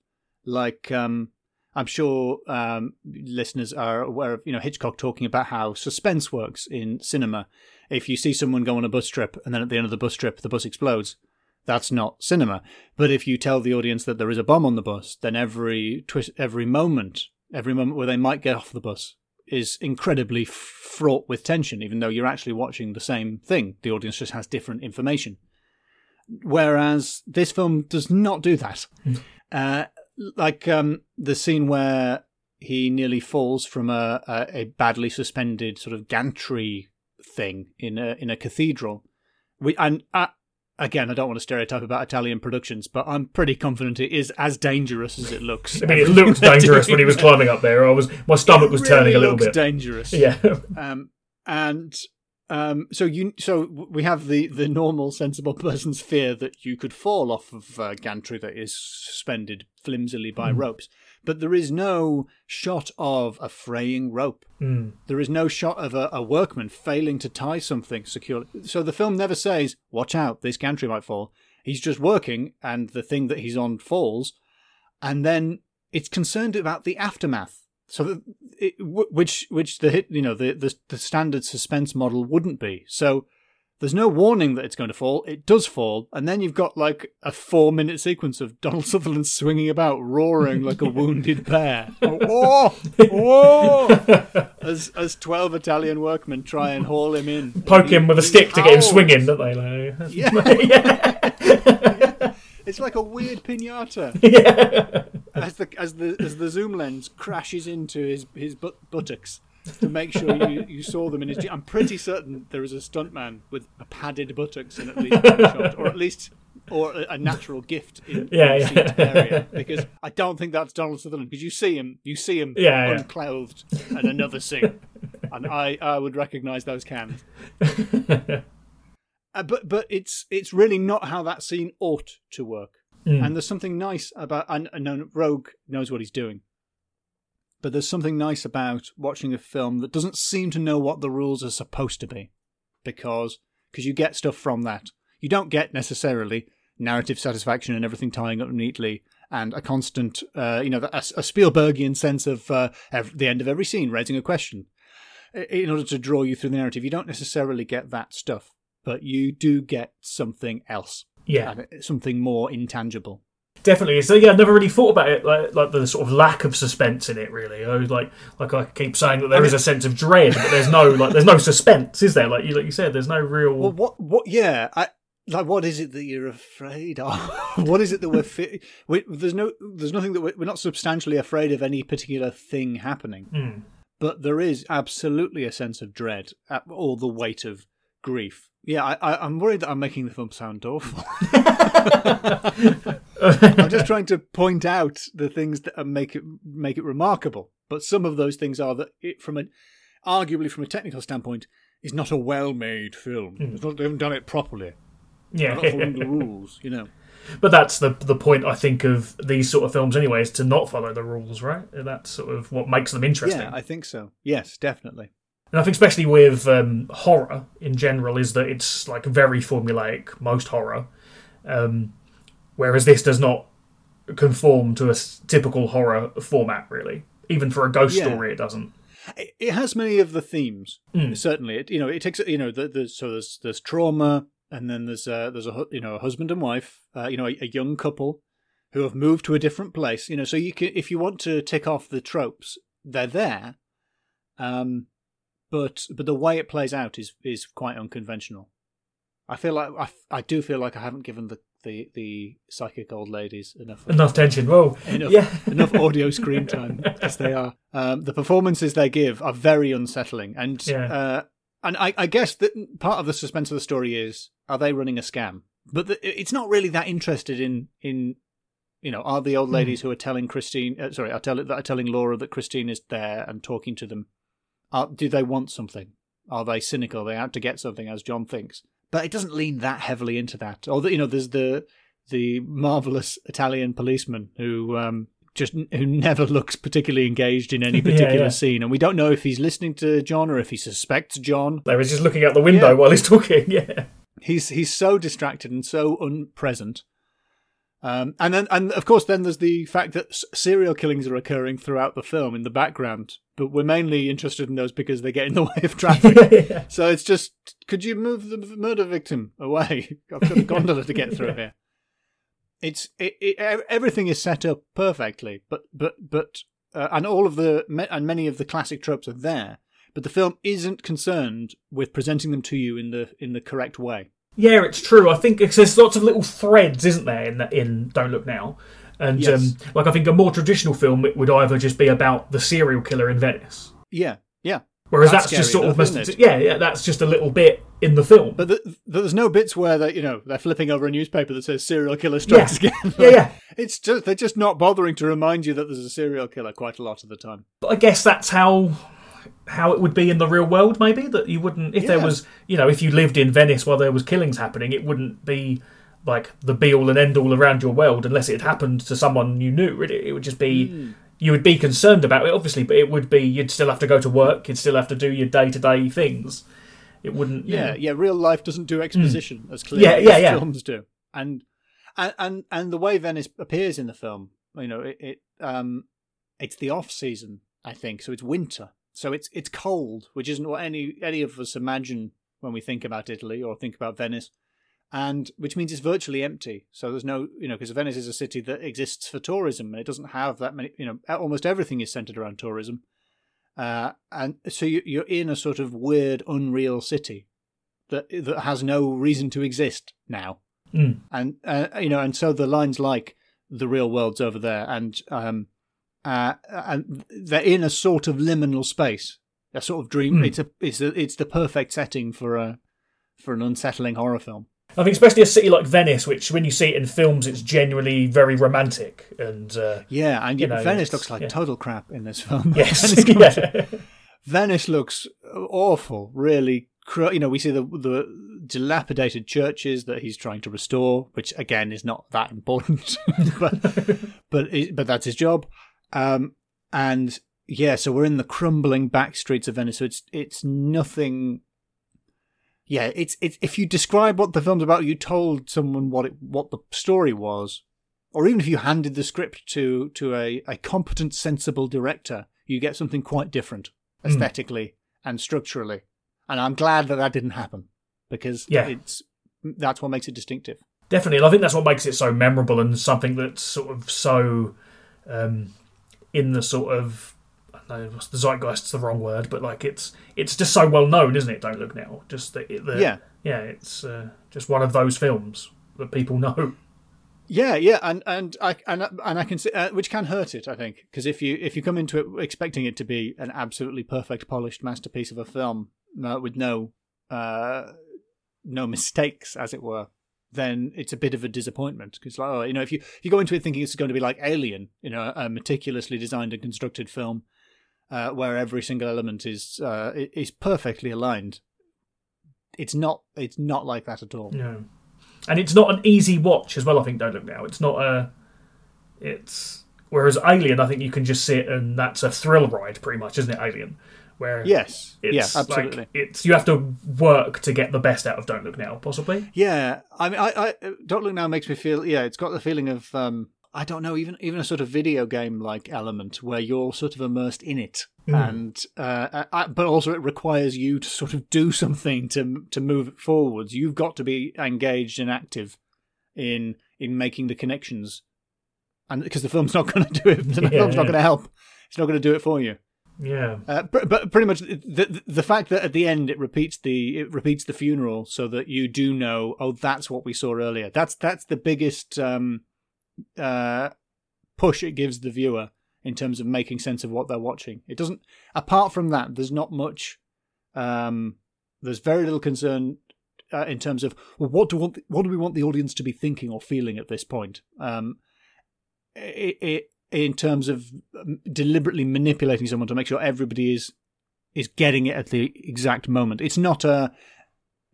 Like um, I'm sure um, listeners are aware of you know Hitchcock talking about how suspense works in cinema. If you see someone go on a bus trip and then at the end of the bus trip the bus explodes, that's not cinema. But if you tell the audience that there is a bomb on the bus, then every twist, every moment, every moment where they might get off the bus is incredibly fraught with tension, even though you're actually watching the same thing. The audience just has different information. Whereas this film does not do that. Hmm. uh, like um, the scene where he nearly falls from a, a, a, badly suspended sort of gantry thing in a in a cathedral. We and uh, again, I don't want to stereotype about Italian productions, but I'm pretty confident it is as dangerous as it looks. I mean, it looked dangerous when he was climbing up there. I was my stomach was really turning a little bit. Dangerous, yeah. Um, and um, so you, so we have the the normal, sensible person's fear that you could fall off of a gantry that is suspended flimsily by mm. ropes but there is no shot of a fraying rope. Mm. There is no shot of a, a, workman failing to tie something securely. So the film never says, "Watch out, this gantry might fall." He's just working, and the thing that he's on falls, and then it's concerned about the aftermath. So, it, which which the you know the, the the standard suspense model wouldn't be. So there's no warning that it's going to fall. It does fall, and then you've got like a four-minute sequence of Donald Sutherland swinging about, roaring like a wounded bear. Oh, whoa, whoa! As as twelve Italian workmen try and haul him in, poke him with a stick to get him swinging, don't they? Like, yeah. yeah. It's like a weird pinata. Yeah. As the as the as the zoom lens crashes into his his but- buttocks to make sure you, you saw them in his. I'm pretty certain there is a stuntman with a padded buttocks in at least one shot, or at least or a, a natural gift in, yeah, in yeah. area because I don't think that's Donald Sutherland because you see him, you see him yeah, unclothed yeah. and another scene, and I I would recognise those cans. uh, but but it's it's really not how that scene ought to work. Mm. And there's something nice about and, and Roeg knows what he's doing but there's something nice about watching a film that doesn't seem to know what the rules are supposed to be. Because because you get stuff from that. You don't get necessarily narrative satisfaction and everything tying up neatly and a constant, uh, you know, a, a Spielbergian sense of uh, every, the end of every scene raising a question in order to draw you through the narrative. You don't necessarily get that stuff, but you do get something else. Yeah, uh, something more intangible. Definitely. So yeah, I never really thought about it like, like the sort of lack of suspense in it. Really, I was like like I keep saying that there I mean, is a sense of dread, but there's no like there's no suspense, is there? Like you like you said, there's no real. Well, what what? Yeah, I, like what is it that you're afraid of? what is it that we're, fi- we, there's no there's nothing that we're, we're, not substantially afraid of any particular thing happening, mm. but there is absolutely a sense of dread at all the weight of grief. Yeah, I, I, I'm worried that I'm making the film sound awful. I'm just trying to point out the things that make it make it remarkable. But some of those things are that it, from an arguably from a technical standpoint, is not a well-made film. Mm. Not, they haven't done it properly. Yeah, not following the rules, you know. But that's the the point I think of these sort of films anyway, is to not follow the rules, right? That's sort of what makes them interesting. Yeah, I think so. Yes, definitely. And I think especially with um, horror in general is that it's like very formulaic, most horror. Um, whereas this does not conform to a typical horror format, really. Even for a ghost yeah. story, it doesn't. It has many of the themes. Mm. Certainly, it you know it takes you know the, the, so there's there's trauma, and then there's a, there's a you know a husband and wife, uh, you know a, a, young couple who have moved to a different place. You know, so you can if you want to tick off the tropes, they're there. Um, but but the way it plays out is is quite unconventional. I feel like I, I do feel like I haven't given the the the psychic old ladies enough enough tension. Whoa, enough, yeah, enough audio screen time as they are. Um, the performances they give are very unsettling, and yeah. uh, and I, I guess that part of the suspense of the story is are they running a scam? But the, it's not really that interested in in you know are the old hmm. ladies mm. who are telling Christine uh, sorry are, tell, are telling Laura that Christine is there and talking to them. Are, do they want something? Are they cynical? Are they out to get something, as John thinks? but it doesn't lean that heavily into that. Although you know, there's the the marvelous Italian policeman who um, just who never looks particularly engaged in any particular yeah, yeah. scene, and we don't know if he's listening to John or if he suspects John. There, he's just looking out the window yeah. while he's talking. Yeah, he's he's so distracted and so unpresent um, and then, and of course, then there's the fact that serial killings are occurring throughout the film in the background, but we're mainly interested in those because they get in the way of traffic. yeah. So it's just, could you move the murder victim away? I've got a gondola to get through yeah. here. It's it, it, everything is set up perfectly, but but but uh, and all of the and many of the classic tropes are there, but the film isn't concerned with presenting them to you in the in the correct way. Yeah, it's true. I think there's lots of little threads, isn't there, in in Don't Look Now, and yes. um, like I think a more traditional film it would either just be about the serial killer in Venice. Yeah, yeah. Whereas that's, that's just sort enough, of yeah, yeah, that's just a little bit in the film. But the, there's no bits where they, you know, they're flipping over a newspaper that says serial killer strikes yeah. again. yeah, yeah. It's just they're just not bothering to remind you that there's a serial killer quite a lot of the time. But I guess that's how how it would be in the real world maybe that you wouldn't if yeah. there was you know if you lived in Venice while there was killings happening it wouldn't be like the be all and end all around your world unless it happened to someone you knew it, it would just be mm. you would be concerned about it obviously but it would be you'd still have to go to work you'd still have to do your day-to-day things it wouldn't yeah yeah real life doesn't do exposition mm. as clearly yeah, yeah, as yeah. films do and and and and the way Venice appears in the film you know it, it um it's the off season I think so it's winter so it's it's cold, which isn't what any any of us imagine when we think about Italy or think about Venice, and which means it's virtually empty. So there's no, you know, because Venice is a city that exists for tourism and it doesn't have that many, you know, almost everything is centered around tourism, uh, and so you, you're in a sort of weird, unreal city that that has no reason to exist now, mm. and uh, you know, and so the lines like the real world's over there and um, uh, and they're in a sort of liminal space, a sort of dream. Mm. It's a it's a, it's the perfect setting for a for an unsettling horror film. I think especially a city like Venice, which when you see it in films, it's genuinely very romantic and uh, yeah, and you know, Venice looks like yeah. total crap in this film. Yes, Venice, yeah. Venice looks awful, really. You know, we see the the dilapidated churches that he's trying to restore, which again is not that important, but but but that's his job. Um, and yeah, so we're in the crumbling back streets of Venice. So it's it's nothing. yeah, it's it's if you describe what the film's about, you told someone what it what the story was, or even if you handed the script to to a, a competent, sensible director, you get something quite different aesthetically mm. and structurally. And I'm glad that that didn't happen because yeah. it's that's what makes it distinctive. Definitely, and I think that's what makes it so memorable and something that's sort of so um, in the sort of know the zeitgeist's the wrong word, but like it's it's just so well known, isn't it? Don't look now. Just the, the yeah, yeah. It's uh, just one of those films that people know. Yeah, yeah, and and I and and I can see uh, which can hurt it. I think because if you if you come into it expecting it to be an absolutely perfect, polished masterpiece of a film uh, with no uh, no mistakes, as it were, then it's a bit of a disappointment because, like, oh, you know, if you if you go into it thinking it's going to be like Alien, you know, a meticulously designed and constructed film uh, where every single element is uh, is perfectly aligned. It's not. It's not like that at all. No, and it's not an easy watch as well. I think. Don't look now. It's not a. It's whereas Alien, I think you can just sit and that's a thrill ride, pretty much, isn't it? Alien. Where yes, yeah, absolutely. Like, it's you have to work to get the best out of Don't Look Now, possibly. Yeah, I mean, I, I Don't Look Now makes me feel. Yeah, it's got the feeling of um, I don't know, even even a sort of video game like element where you're sort of immersed in it, mm. and uh, uh, uh, but also it requires you to sort of do something to to move it forwards. You've got to be engaged and active in in making the connections, and because the film's not going to do it, the yeah, film's not going to help. It's not going to do it for you. Yeah, uh, but, but pretty much the the fact that at the end it repeats the it repeats the funeral so that you do know oh that's what we saw earlier. That's that's the biggest. Um, uh, push it gives the viewer in terms of making sense of what they're watching. It doesn't. Apart from that, there's not much. Um, there's very little concern uh, in terms of well, what do want, what do we want the audience to be thinking or feeling at this point. Um, it, it, in terms of um, deliberately manipulating someone to make sure everybody is is getting it at the exact moment. It's not a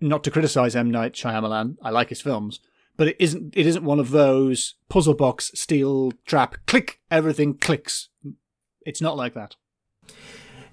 not to criticize M Night Shyamalan. I like his films, but it isn't it isn't one of those puzzle box steel trap click everything clicks it's not like that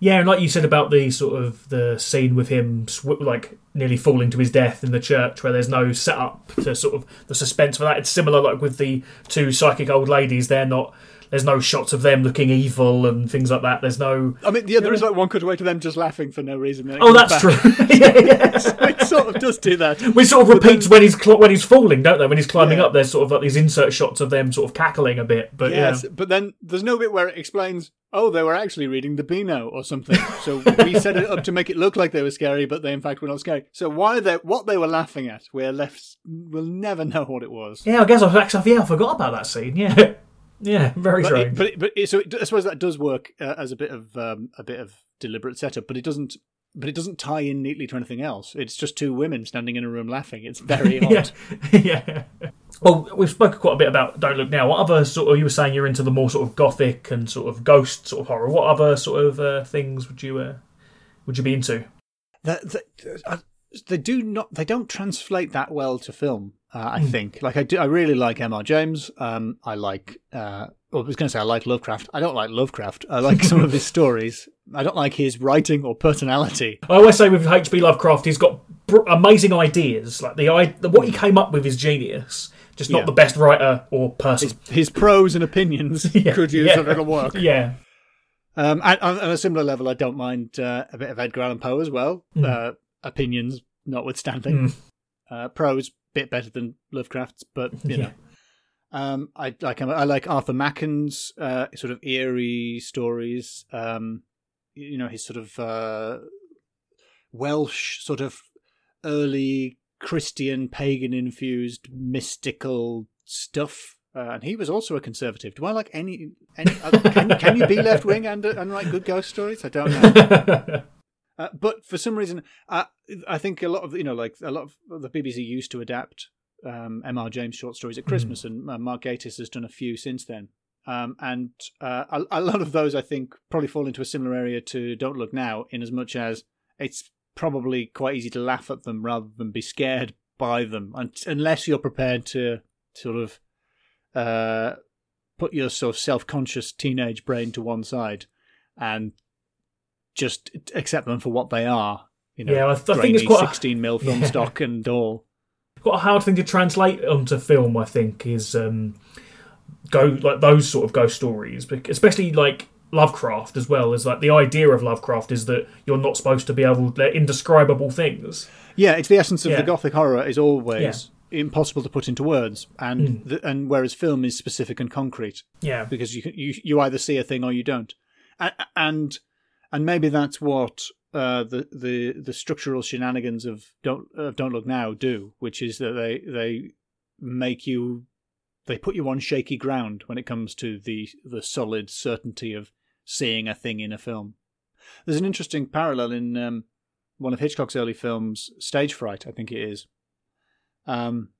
yeah and like you said about the sort of the scene with him sw- like nearly falling to his death in the church where there's no setup to sort of the suspense for that it's similar like with the two psychic old ladies they're not there's no shots of them looking evil and things like that. There's no. I mean, yeah, there is like one cutaway to them just laughing for no reason. Oh, that's back. true. yeah, yeah. so it sort of does do that. Which sort of but repeats then... when he's cl- when he's falling, don't they? When he's climbing yeah. up, there's sort of like these insert shots of them sort of cackling a bit. But yes, yeah. but then there's no bit where it explains. Oh, they were actually reading the Beano or something. So we set it up to make it look like they were scary, but they in fact were not scary. So why they what they were laughing at, we're left. We'll never know what it was. Yeah, I guess I actually yeah I forgot about that scene. Yeah. Yeah, very but strange. It, but it, but it, so it, I suppose that does work uh, as a bit of um, a bit of deliberate setup, but it doesn't. But it doesn't tie in neatly to anything else. It's just two women standing in a room laughing. It's very odd. yeah. yeah. Well, we've spoken quite a bit about Don't Look Now. What other sort of you were saying you're into the more sort of gothic and sort of ghost sort of horror? What other sort of uh, things would you uh, would you be into? Uh, they do not. They don't translate that well to film. Uh, I mm. think. Like I do, I really like M.R. James. Um, I like. Uh, well, I was going to say I like Lovecraft. I don't like Lovecraft. I like some of his stories. I don't like his writing or personality. I always say with H.P. Lovecraft, he's got br- amazing ideas. Like the, the what he came up with is genius. Just not yeah. the best writer or person. His, his prose and opinions yeah. could use yeah. a little work. Yeah. Um, and, on a similar level, I don't mind uh, a bit of Edgar Allan Poe as well. Mm. Uh, opinions notwithstanding. Mm. Uh, prose bit better than Lovecraft's, but you know. Um, I like I like Arthur Machen's uh, sort of eerie stories. Um, you know his sort of uh, Welsh sort of early Christian pagan infused mystical stuff. Uh, and he was also a conservative. Do I like any? any uh, can, can you be left wing and and write good ghost stories? I don't know. Uh, but for some reason, uh, I think a lot of you know, like a lot of the BBC used to adapt um, M.R. James short stories at Christmas, mm. and uh, Mark Gatiss has done a few since then. Um, and uh, a, a, lot of those, I think, probably fall into a similar area to Don't Look Now, in as much as it's probably quite easy to laugh at them rather than be scared by them, unless you're prepared to sort of uh, put your sort of self-conscious teenage brain to one side and just accept them for what they are you know, Yeah, I th- I think it's quite a- 16 mil film Yeah. stock and all. quite a hard thing to translate onto film. I think is um, go like those sort of ghost stories, especially like Lovecraft as well. Is like the idea of Lovecraft is that you're not supposed to be able they're indescribable things. Yeah, it's the essence of Yeah. the gothic horror is always impossible to put into words, and Hmm. the, and whereas film is specific and concrete Yeah, because you you you either see a thing or you don't, A- and and maybe that's what uh, the the the structural shenanigans of don't of don't look now do, which is that they they make you they put you on shaky ground when it comes to the the solid certainty of seeing a thing in a film. There's an interesting parallel in um, one of Hitchcock's early films, Stage Fright, I think it is. Um,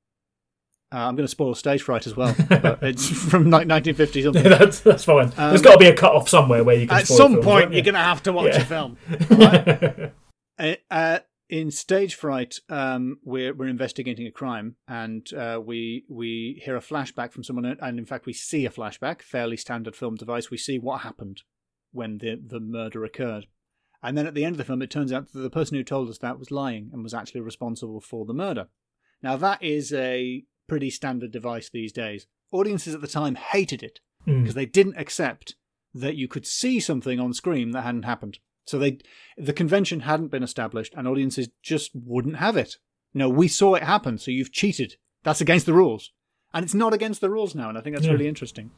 uh, I'm going to spoil Stage Fright as well, but it's from like 1950 something. that's that's fine. Um, There's got to be a cut off somewhere where you can. At some films, point, you're going to have to watch Yeah. a film. Right? Uh, uh, in Stage Fright, um, we're we're investigating a crime, and uh, we we hear a flashback from someone, and in fact, we see a flashback. Fairly standard film device. We see what happened when the the murder occurred, and then at the end of the film, it turns out that the person who told us that was lying and was actually responsible for the murder. Now that is a pretty standard device these days. Audiences at the time hated it Mm. because they didn't accept that you could see something on screen that hadn't happened. So they, the convention hadn't been established, and audiences just wouldn't have it. No, we saw it happen, so you've cheated. That's against the rules, and it's not against the rules now. And I think that's Yeah. really interesting.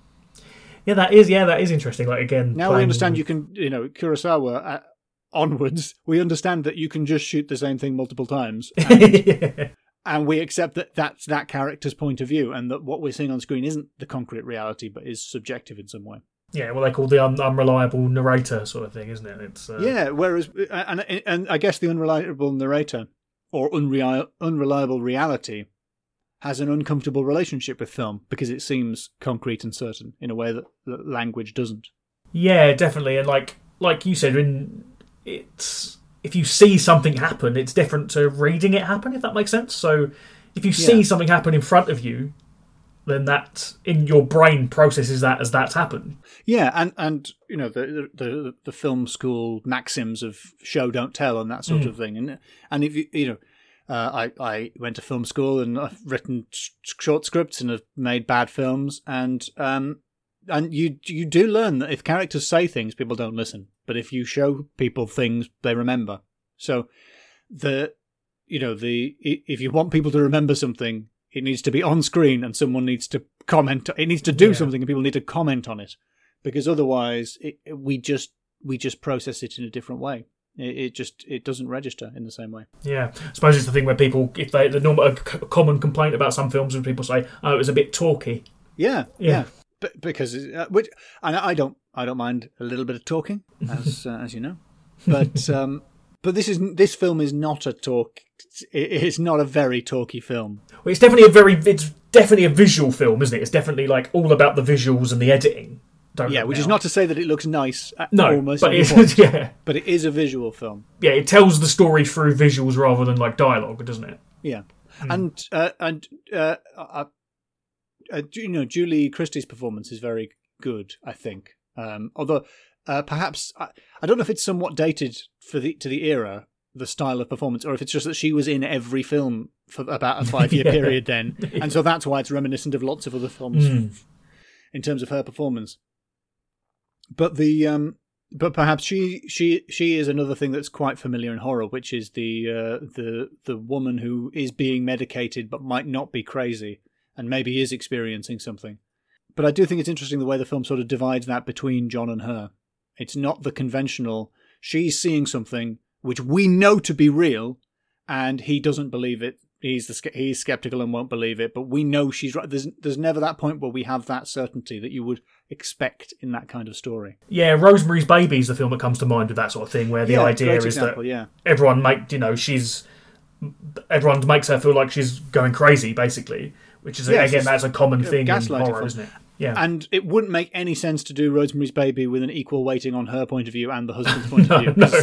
Yeah, that is. Yeah, that is interesting. Like again, Now we understand you can, you know, Kurosawa uh, onwards. We understand that you can just shoot the same thing multiple times, and, yeah. And we accept that that's that character's point of view, and that what we're seeing on screen isn't the concrete reality, but is subjective in some way. yeah, well they call the un- unreliable narrator sort of thing, isn't it? It's uh, Yeah, whereas and and I guess the unreliable narrator or unreal, unreliable reality has an uncomfortable relationship with film because it seems concrete and certain in a way that, that language doesn't. Yeah, definitely. And like like you said, when it's if you see something happen, it's different to reading it happen. If that makes sense. So if you see Yeah. something happen in front of you, then that in your brain processes that as that's happened. Yeah, and and you know the the the film school maxims of show don't tell and that sort Mm. of thing, and and if you you know. Uh, I, I went to film school and I've written short scripts and have made bad films and um and you you do learn that if characters say things people don't listen but if you show people things they remember so the you know the if you want people to remember something it needs to be on screen and someone needs to comment it needs to do Yeah. something and people need to comment on it because otherwise it, we just we just process it in a different way it, just it doesn't register in the same way Yeah, I suppose it's the thing where people, if they the normal common complaint about some films, when people say, "Oh, it was a bit talky." Yeah, Yeah. yeah. But because uh, which, and I don't, I don't mind a little bit of talking, as uh, as you know. But um, but this is this film is not a talk. it- It's not a very talky film. Well, it's definitely a very, it's definitely a visual film, isn't it? It's definitely like all about the visuals and the editing. Don't Yeah, which now. is not to say that it looks nice. At no, almost but yeah, but it is a visual film. yeah. It tells the story through visuals rather than like dialogue, doesn't it? Yeah, and uh, and uh, uh, uh, you know Julie Christie's performance is very good. I think, um, although uh, perhaps I, I don't know if it's somewhat dated for the to the era, the style of performance, or if it's just that she was in every film for about a five year Yeah. period then, and so that's why it's reminiscent of lots of other films Mm. in terms of her performance. But the um, but perhaps she she she is another thing that's quite familiar in horror, which is the uh, the the woman who is being medicated but might not be crazy and maybe is experiencing something. But I do think it's interesting the way the film sort of divides that between John and her. It's not the conventional. She's seeing something which we know to be real, and he doesn't believe it. He's the he's skeptical and won't believe it. But we know she's right. There's there's never that point where we have that certainty that you would expect in that kind of story. Yeah, Rosemary's Baby is the film that comes to mind with that sort of thing, where the Yeah, idea is example, that yeah. everyone make you know she's everyone makes her feel like she's going crazy, basically. Which is Yeah, again that's a common thing in horror, isn't it? Yeah, And it wouldn't make any sense to do Rosemary's Baby with an equal weighting on her point of view and the husband's point No, of view. no.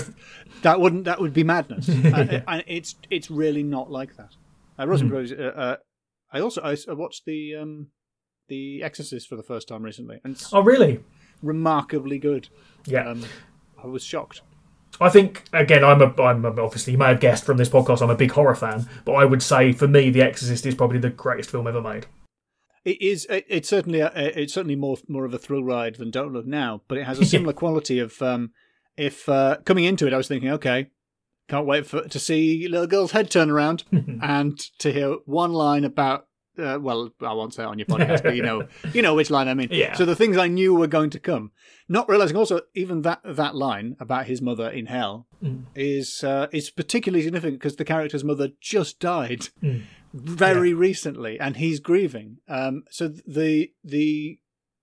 That wouldn't. That would be madness. uh, and it's it's really not like that. Uh, Rosemary's. Hmm. Uh, uh, I also I watched the um, the Exorcist for the first time recently, and it's oh really? remarkably good. Yeah, Um, I was shocked. I think again, I'm a, I'm a, obviously you may have guessed from this podcast, I'm a big horror fan, but I would say for me, The Exorcist is probably the greatest film ever made. It is. It, it's certainly. A, it's certainly more more of a thrill ride than Don't Look Now, but it has a similar quality of. Um, if uh, coming into it, I was thinking, okay, can't wait for to see little girl's head turn around and to hear one line about. Uh, well, I won't say it on your podcast, but you know, you know which line I mean. Yeah. So the things I knew were going to come, not realizing also even that that line about his mother in hell Mm. is uh, is particularly significant because the character's mother just died Mm. Very recently, and he's grieving. Um, so the the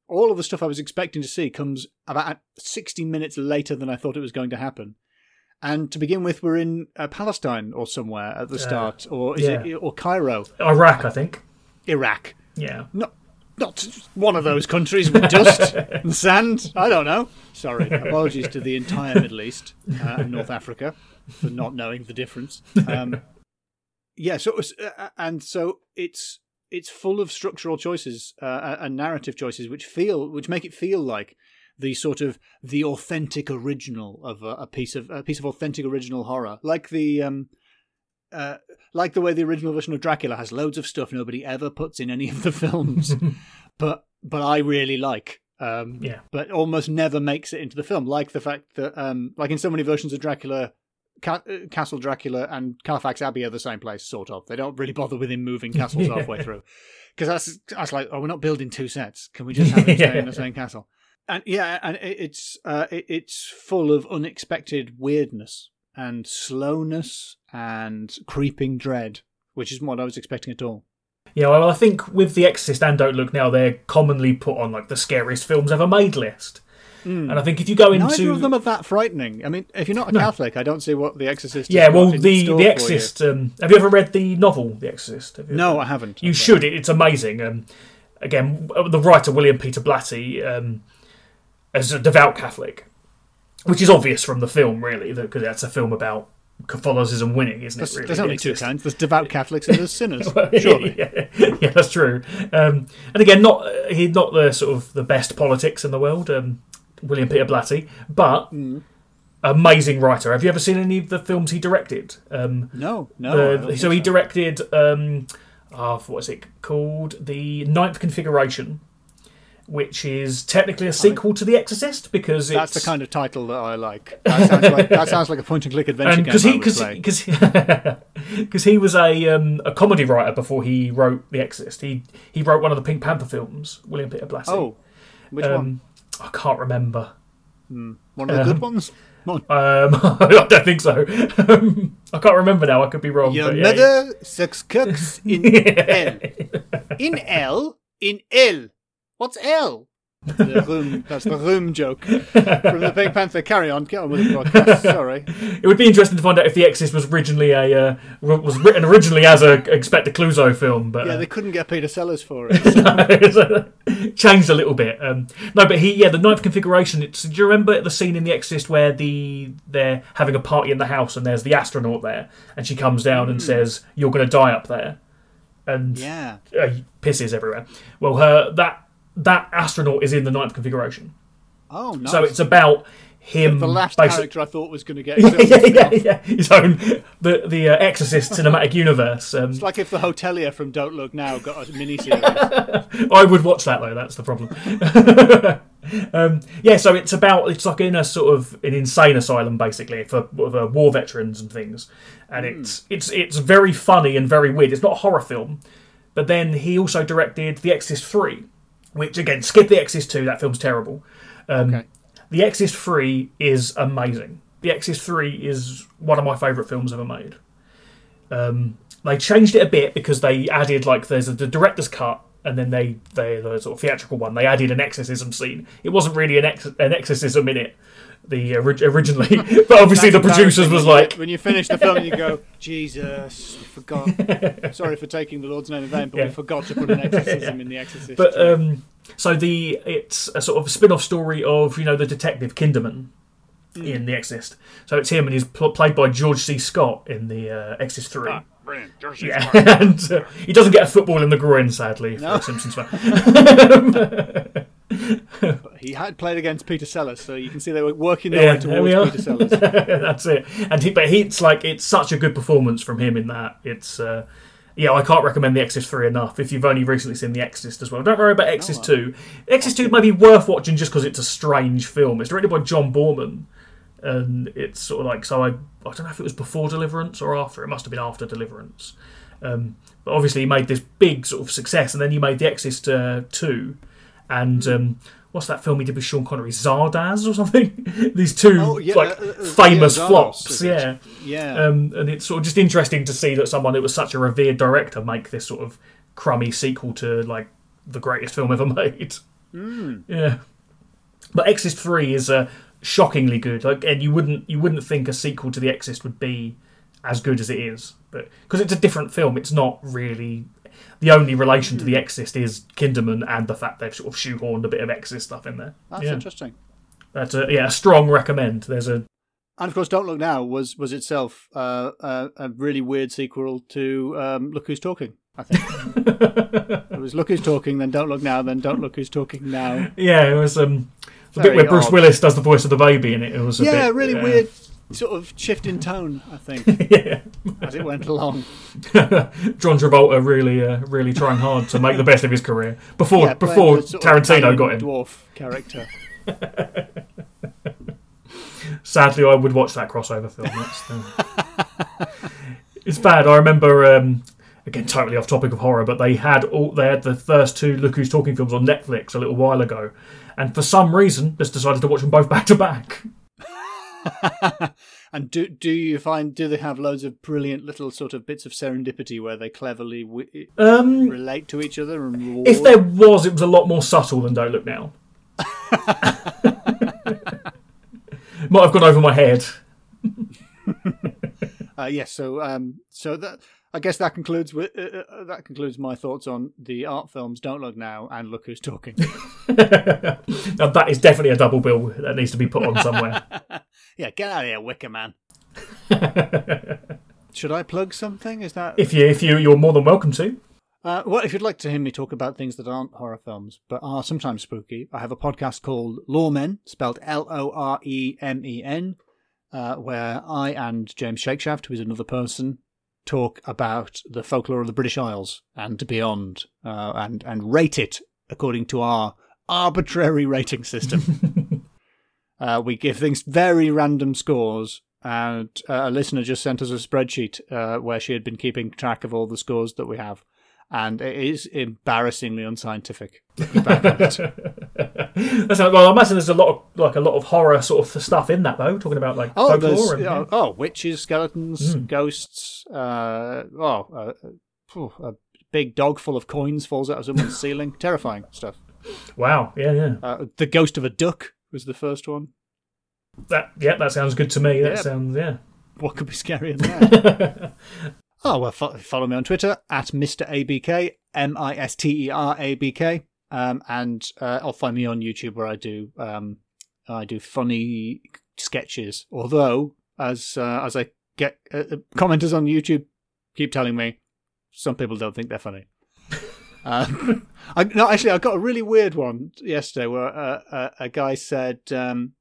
all of the stuff I was expecting to see comes about sixty minutes later than I thought it was going to happen. And to begin with, we're in uh, Palestine or somewhere at the start, or is yeah. it or Cairo, Iraq, I think. Iraq? Yeah. Not not one of those countries with dust and sand. I don't know. Sorry, apologies to the entire Middle East uh, and North Africa for not knowing the difference. Um, yeah, so it was, uh, and so it's it's full of structural choices uh, and narrative choices which feel which make it feel like the sort of the authentic original of a, a piece of a piece of authentic original horror, like the um, uh, like the way the original version of Dracula has loads of stuff nobody ever puts in any of the films, but but I really like. Um, Yeah. but almost never makes it into the film. Like the fact that, um, like in so many versions of Dracula, Ca- uh, Castle Dracula and Carfax Abbey are the same place, sort of. They don't really bother with him moving castles Yeah. halfway through, because that's that's like, oh, we're not building two sets. Can we just have him stay in the same castle? And yeah, and it's uh, it's full of unexpected weirdness and slowness and creeping dread, which isn't what I was expecting at all. Yeah, well, I think with The Exorcist and Don't Look Now, they're commonly put on like the scariest films ever made list. And I think if you go into Neither of them are that frightening. I mean, if you're not a Catholic, I don't see what The Exorcist. yeah, well, the The for you. Exorcist. Um, have you ever read the novel The Exorcist? No, I haven't. You should. It's amazing. Um, again, the writer William Peter Blatty, um, as a devout Catholic, which is obvious from the film, really, because that's a film about Catholicism winning, isn't There's, it? Really, there's The only two kinds. There's devout Catholics and there's sinners. Surely. yeah, yeah, that's true. Um, and again, not uh, he's not the sort of the best politics in the world, um, William Peter Blatty, but Mm. amazing writer. Have you ever seen any of the films he directed? Um, No, no. The, so he directed, um, oh, what is it called? The Ninth Configuration, which is technically a sequel to The Exorcist because That's it's the kind of title that I like. That sounds like, that sounds like a point and click adventure and game because I he because because because he was a um, a comedy writer before he wrote The Exorcist. He he wrote one of the Pink Panther films, William Peter Blatty. Oh, which one? Um, I can't remember. One of the good ones? On. Um, I don't think so. Um, I can't remember now. I could be wrong. Your but yeah, mother sucks cooks in L. In L? In L. What's L? The room, that's the room joke from the Pink Panther. Carry on, get on with the podcast. Sorry. It would be interesting to find out if The Exorcist was originally a uh, was written originally as a Inspector Clouseau film, but Yeah, uh, they couldn't get Peter Sellers for it. changed a little bit. Um, no, but he, yeah, the ninth configuration. It's, do you remember the scene in The Exorcist where the they're having a party in the house and there's the astronaut there, and she comes down and says, "You're going to die up there," and Yeah. uh, pisses everywhere. Well, her that that astronaut is in the ninth configuration, Oh, nice. so it's about him. the last basi- character I thought was going to get yeah, killed. yeah, yeah, yeah. His own the the uh, Exorcist cinematic universe. Um, It's like if the hotelier from Don't Look Now got a miniseries. I would watch that though. That's the problem. um, yeah, so it's about it's like in a sort of an insane asylum basically for, for war veterans and things, and it's it's it's very funny and very weird. It's not a horror film, but then he also directed The Exorcist Three, which again skip The Exorcist Two. That film's terrible. Um, Okay. The Exorcist Three is amazing. The Exorcist Three is one of my favourite films ever made. Um, they changed it a bit because they added like there's a, the director's cut and then they they the sort of theatrical one they added an exorcism scene. It wasn't really an ex, an exorcism in it. The ori- originally, but obviously the producers was like, when you finish the film, you go, Jesus, we forgot. Sorry for taking the Lord's name in vain, but Yeah. we forgot to put an exorcism in the Exorcist. but um, so the it's a sort of spin-off story of you know the detective Kinderman in The Exorcist. So it's him and he's pl- played by George C. Scott in the uh, Exorcist Three. Ah. George Yeah, and uh, he doesn't get a football in the groin, sadly, for No. a Simpsons fan. He had played against Peter Sellers, so you can see they were working their way towards. Peter Sellers. That's it. And he, but he, it's like it's such a good performance from him in that. It's uh, yeah, I can't recommend The Exorcist three enough. If you've only recently seen The Exorcist as well, don't worry about Exorcist two. Exorcist two may be worth watching just because it's a strange film. It's directed by John Boorman, and it's sort of like so. I I don't know if it was before Deliverance or after. It must have been after Deliverance. Um, but obviously, he made this big sort of success, and then you made The Exorcist uh, two, and um, what's that film he did with Sean Connery, Zardoz or something? These two Oh, yeah, like uh, uh, uh, famous yeah, flops, yeah. Yeah. Um, and it's sort of just interesting to see that someone who was such a revered director make this sort of crummy sequel to like the greatest film ever made. Hmm. Yeah, but Exorcist Three is uh, shockingly good. Like, and you wouldn't you wouldn't think a sequel to The Exorcist would be as good as it is, but because it's a different film, it's not really. The only relation to The Exorcist is Kinderman and the fact they've sort of shoehorned a bit of Exorcist stuff in there. That's yeah, interesting. that's a yeah a strong recommend. There's a And of course, Don't Look Now was was itself uh, a, a really weird sequel to um, Look Who's Talking. I think it was Look Who's Talking, then Don't Look Now, then Don't Look Who's Talking Now. yeah it was um the Very bit where Bruce. Willis does the voice of the baby in it. It was a Yeah, bit, really yeah. weird sort of shift in tone. I think yeah. as it went along. John Travolta really, uh, really trying hard to make the best of his career before Yeah, before the sort of Tarantino got him. Dwarf character. Sadly, I would watch that crossover film. It's bad. I remember um, again, totally off topic of horror, but they had all they had the first two Look Who's Talking films on Netflix a little while ago, and for some reason, just decided to watch them both back to back. and do do you find do they have loads of brilliant little sort of bits of serendipity where they cleverly w- Um, relate to each other and reward? if there was, it was a lot more subtle than Don't Look Now. Might have gone over my head. Uh, yes, so um, so that I guess that concludes with, uh, uh, that concludes my thoughts on the art films. Don't look now and look who's talking. now that is definitely a double bill that needs to be put on somewhere. yeah, get out of here, Wicker Man. Should I plug something? Is that if you if you you're more than welcome to. Uh, well, if you'd like to hear me talk about things that aren't horror films but are sometimes spooky, I have a podcast called Loremen, spelled L O R E M E N, uh, where I and James Shakeshaft, who is another person, talk about the folklore of the British Isles and beyond, uh, and and rate it according to our arbitrary rating system. uh, we give things very random scores. And uh, a listener just sent us a spreadsheet uh, where she had been keeping track of all the scores that we have and it is embarrassingly unscientific. back on well, I imagine there's a lot of like a lot of horror sort of stuff in that though. Talking about like oh, folklore and oh, oh, witches, skeletons, Mm. ghosts. Uh, oh, uh, a big dog full of coins falls out of someone's ceiling. Terrifying stuff. wow, yeah, yeah, Uh, the ghost of a duck was the first one. that yeah, that sounds good to me. That Yeah. sounds yeah. What could be scarier than that? Oh well, fo- follow me on Twitter at Mr ABK M I S T E R A B K, um, and uh, I'll find me on YouTube where I do um, I do funny sketches. Although, as uh, as I get uh, uh, commenters on YouTube keep telling me, some people don't think they're funny. Um, I, no, actually, I got a really weird one yesterday where uh, a, a guy said, um,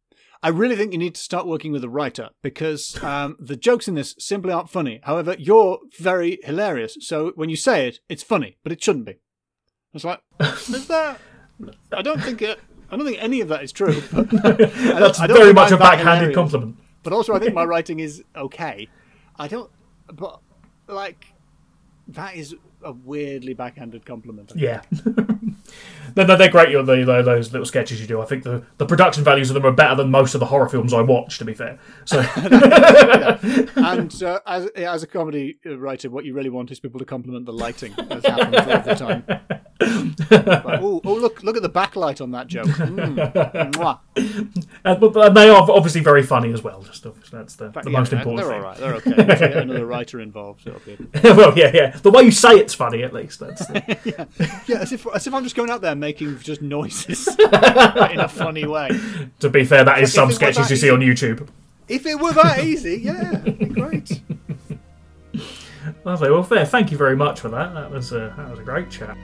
"I really think you need to start working with a writer because um, the jokes in this simply aren't funny. However, you're very hilarious. So when you say it, it's funny, but it shouldn't be." I was like, "Is that?" I don't think it. I don't think any of that is true. That's very much I'm a backhanded compliment. But also, I think my writing is okay. I don't, but like, that is a weirdly backhanded compliment. Yeah. no, no, they're great. Those little sketches you do. I think the, the production values of them are better than most of the horror films I watch. To be fair, so And uh, as as a comedy writer, what you really want is people to compliment the lighting, as happens all the time. Like, oh, look! Look at the backlight on that joke. Mm, mwah. and, but, they are obviously very funny as well. Just obviously, that's the, the Yeah, most they're- important They're thing. all right. They're okay. Get another writer involved, it'll be. well, yeah, yeah. The way you say it's funny, at least. That's the, Yeah, as if as if I'm just going out there making just noises in a funny way. to be fair, that is some sketches you see on YouTube. If it were that easy, yeah, it'd be great. Lovely. Well, fair. Thank you very much for that. That was a that was a great chat.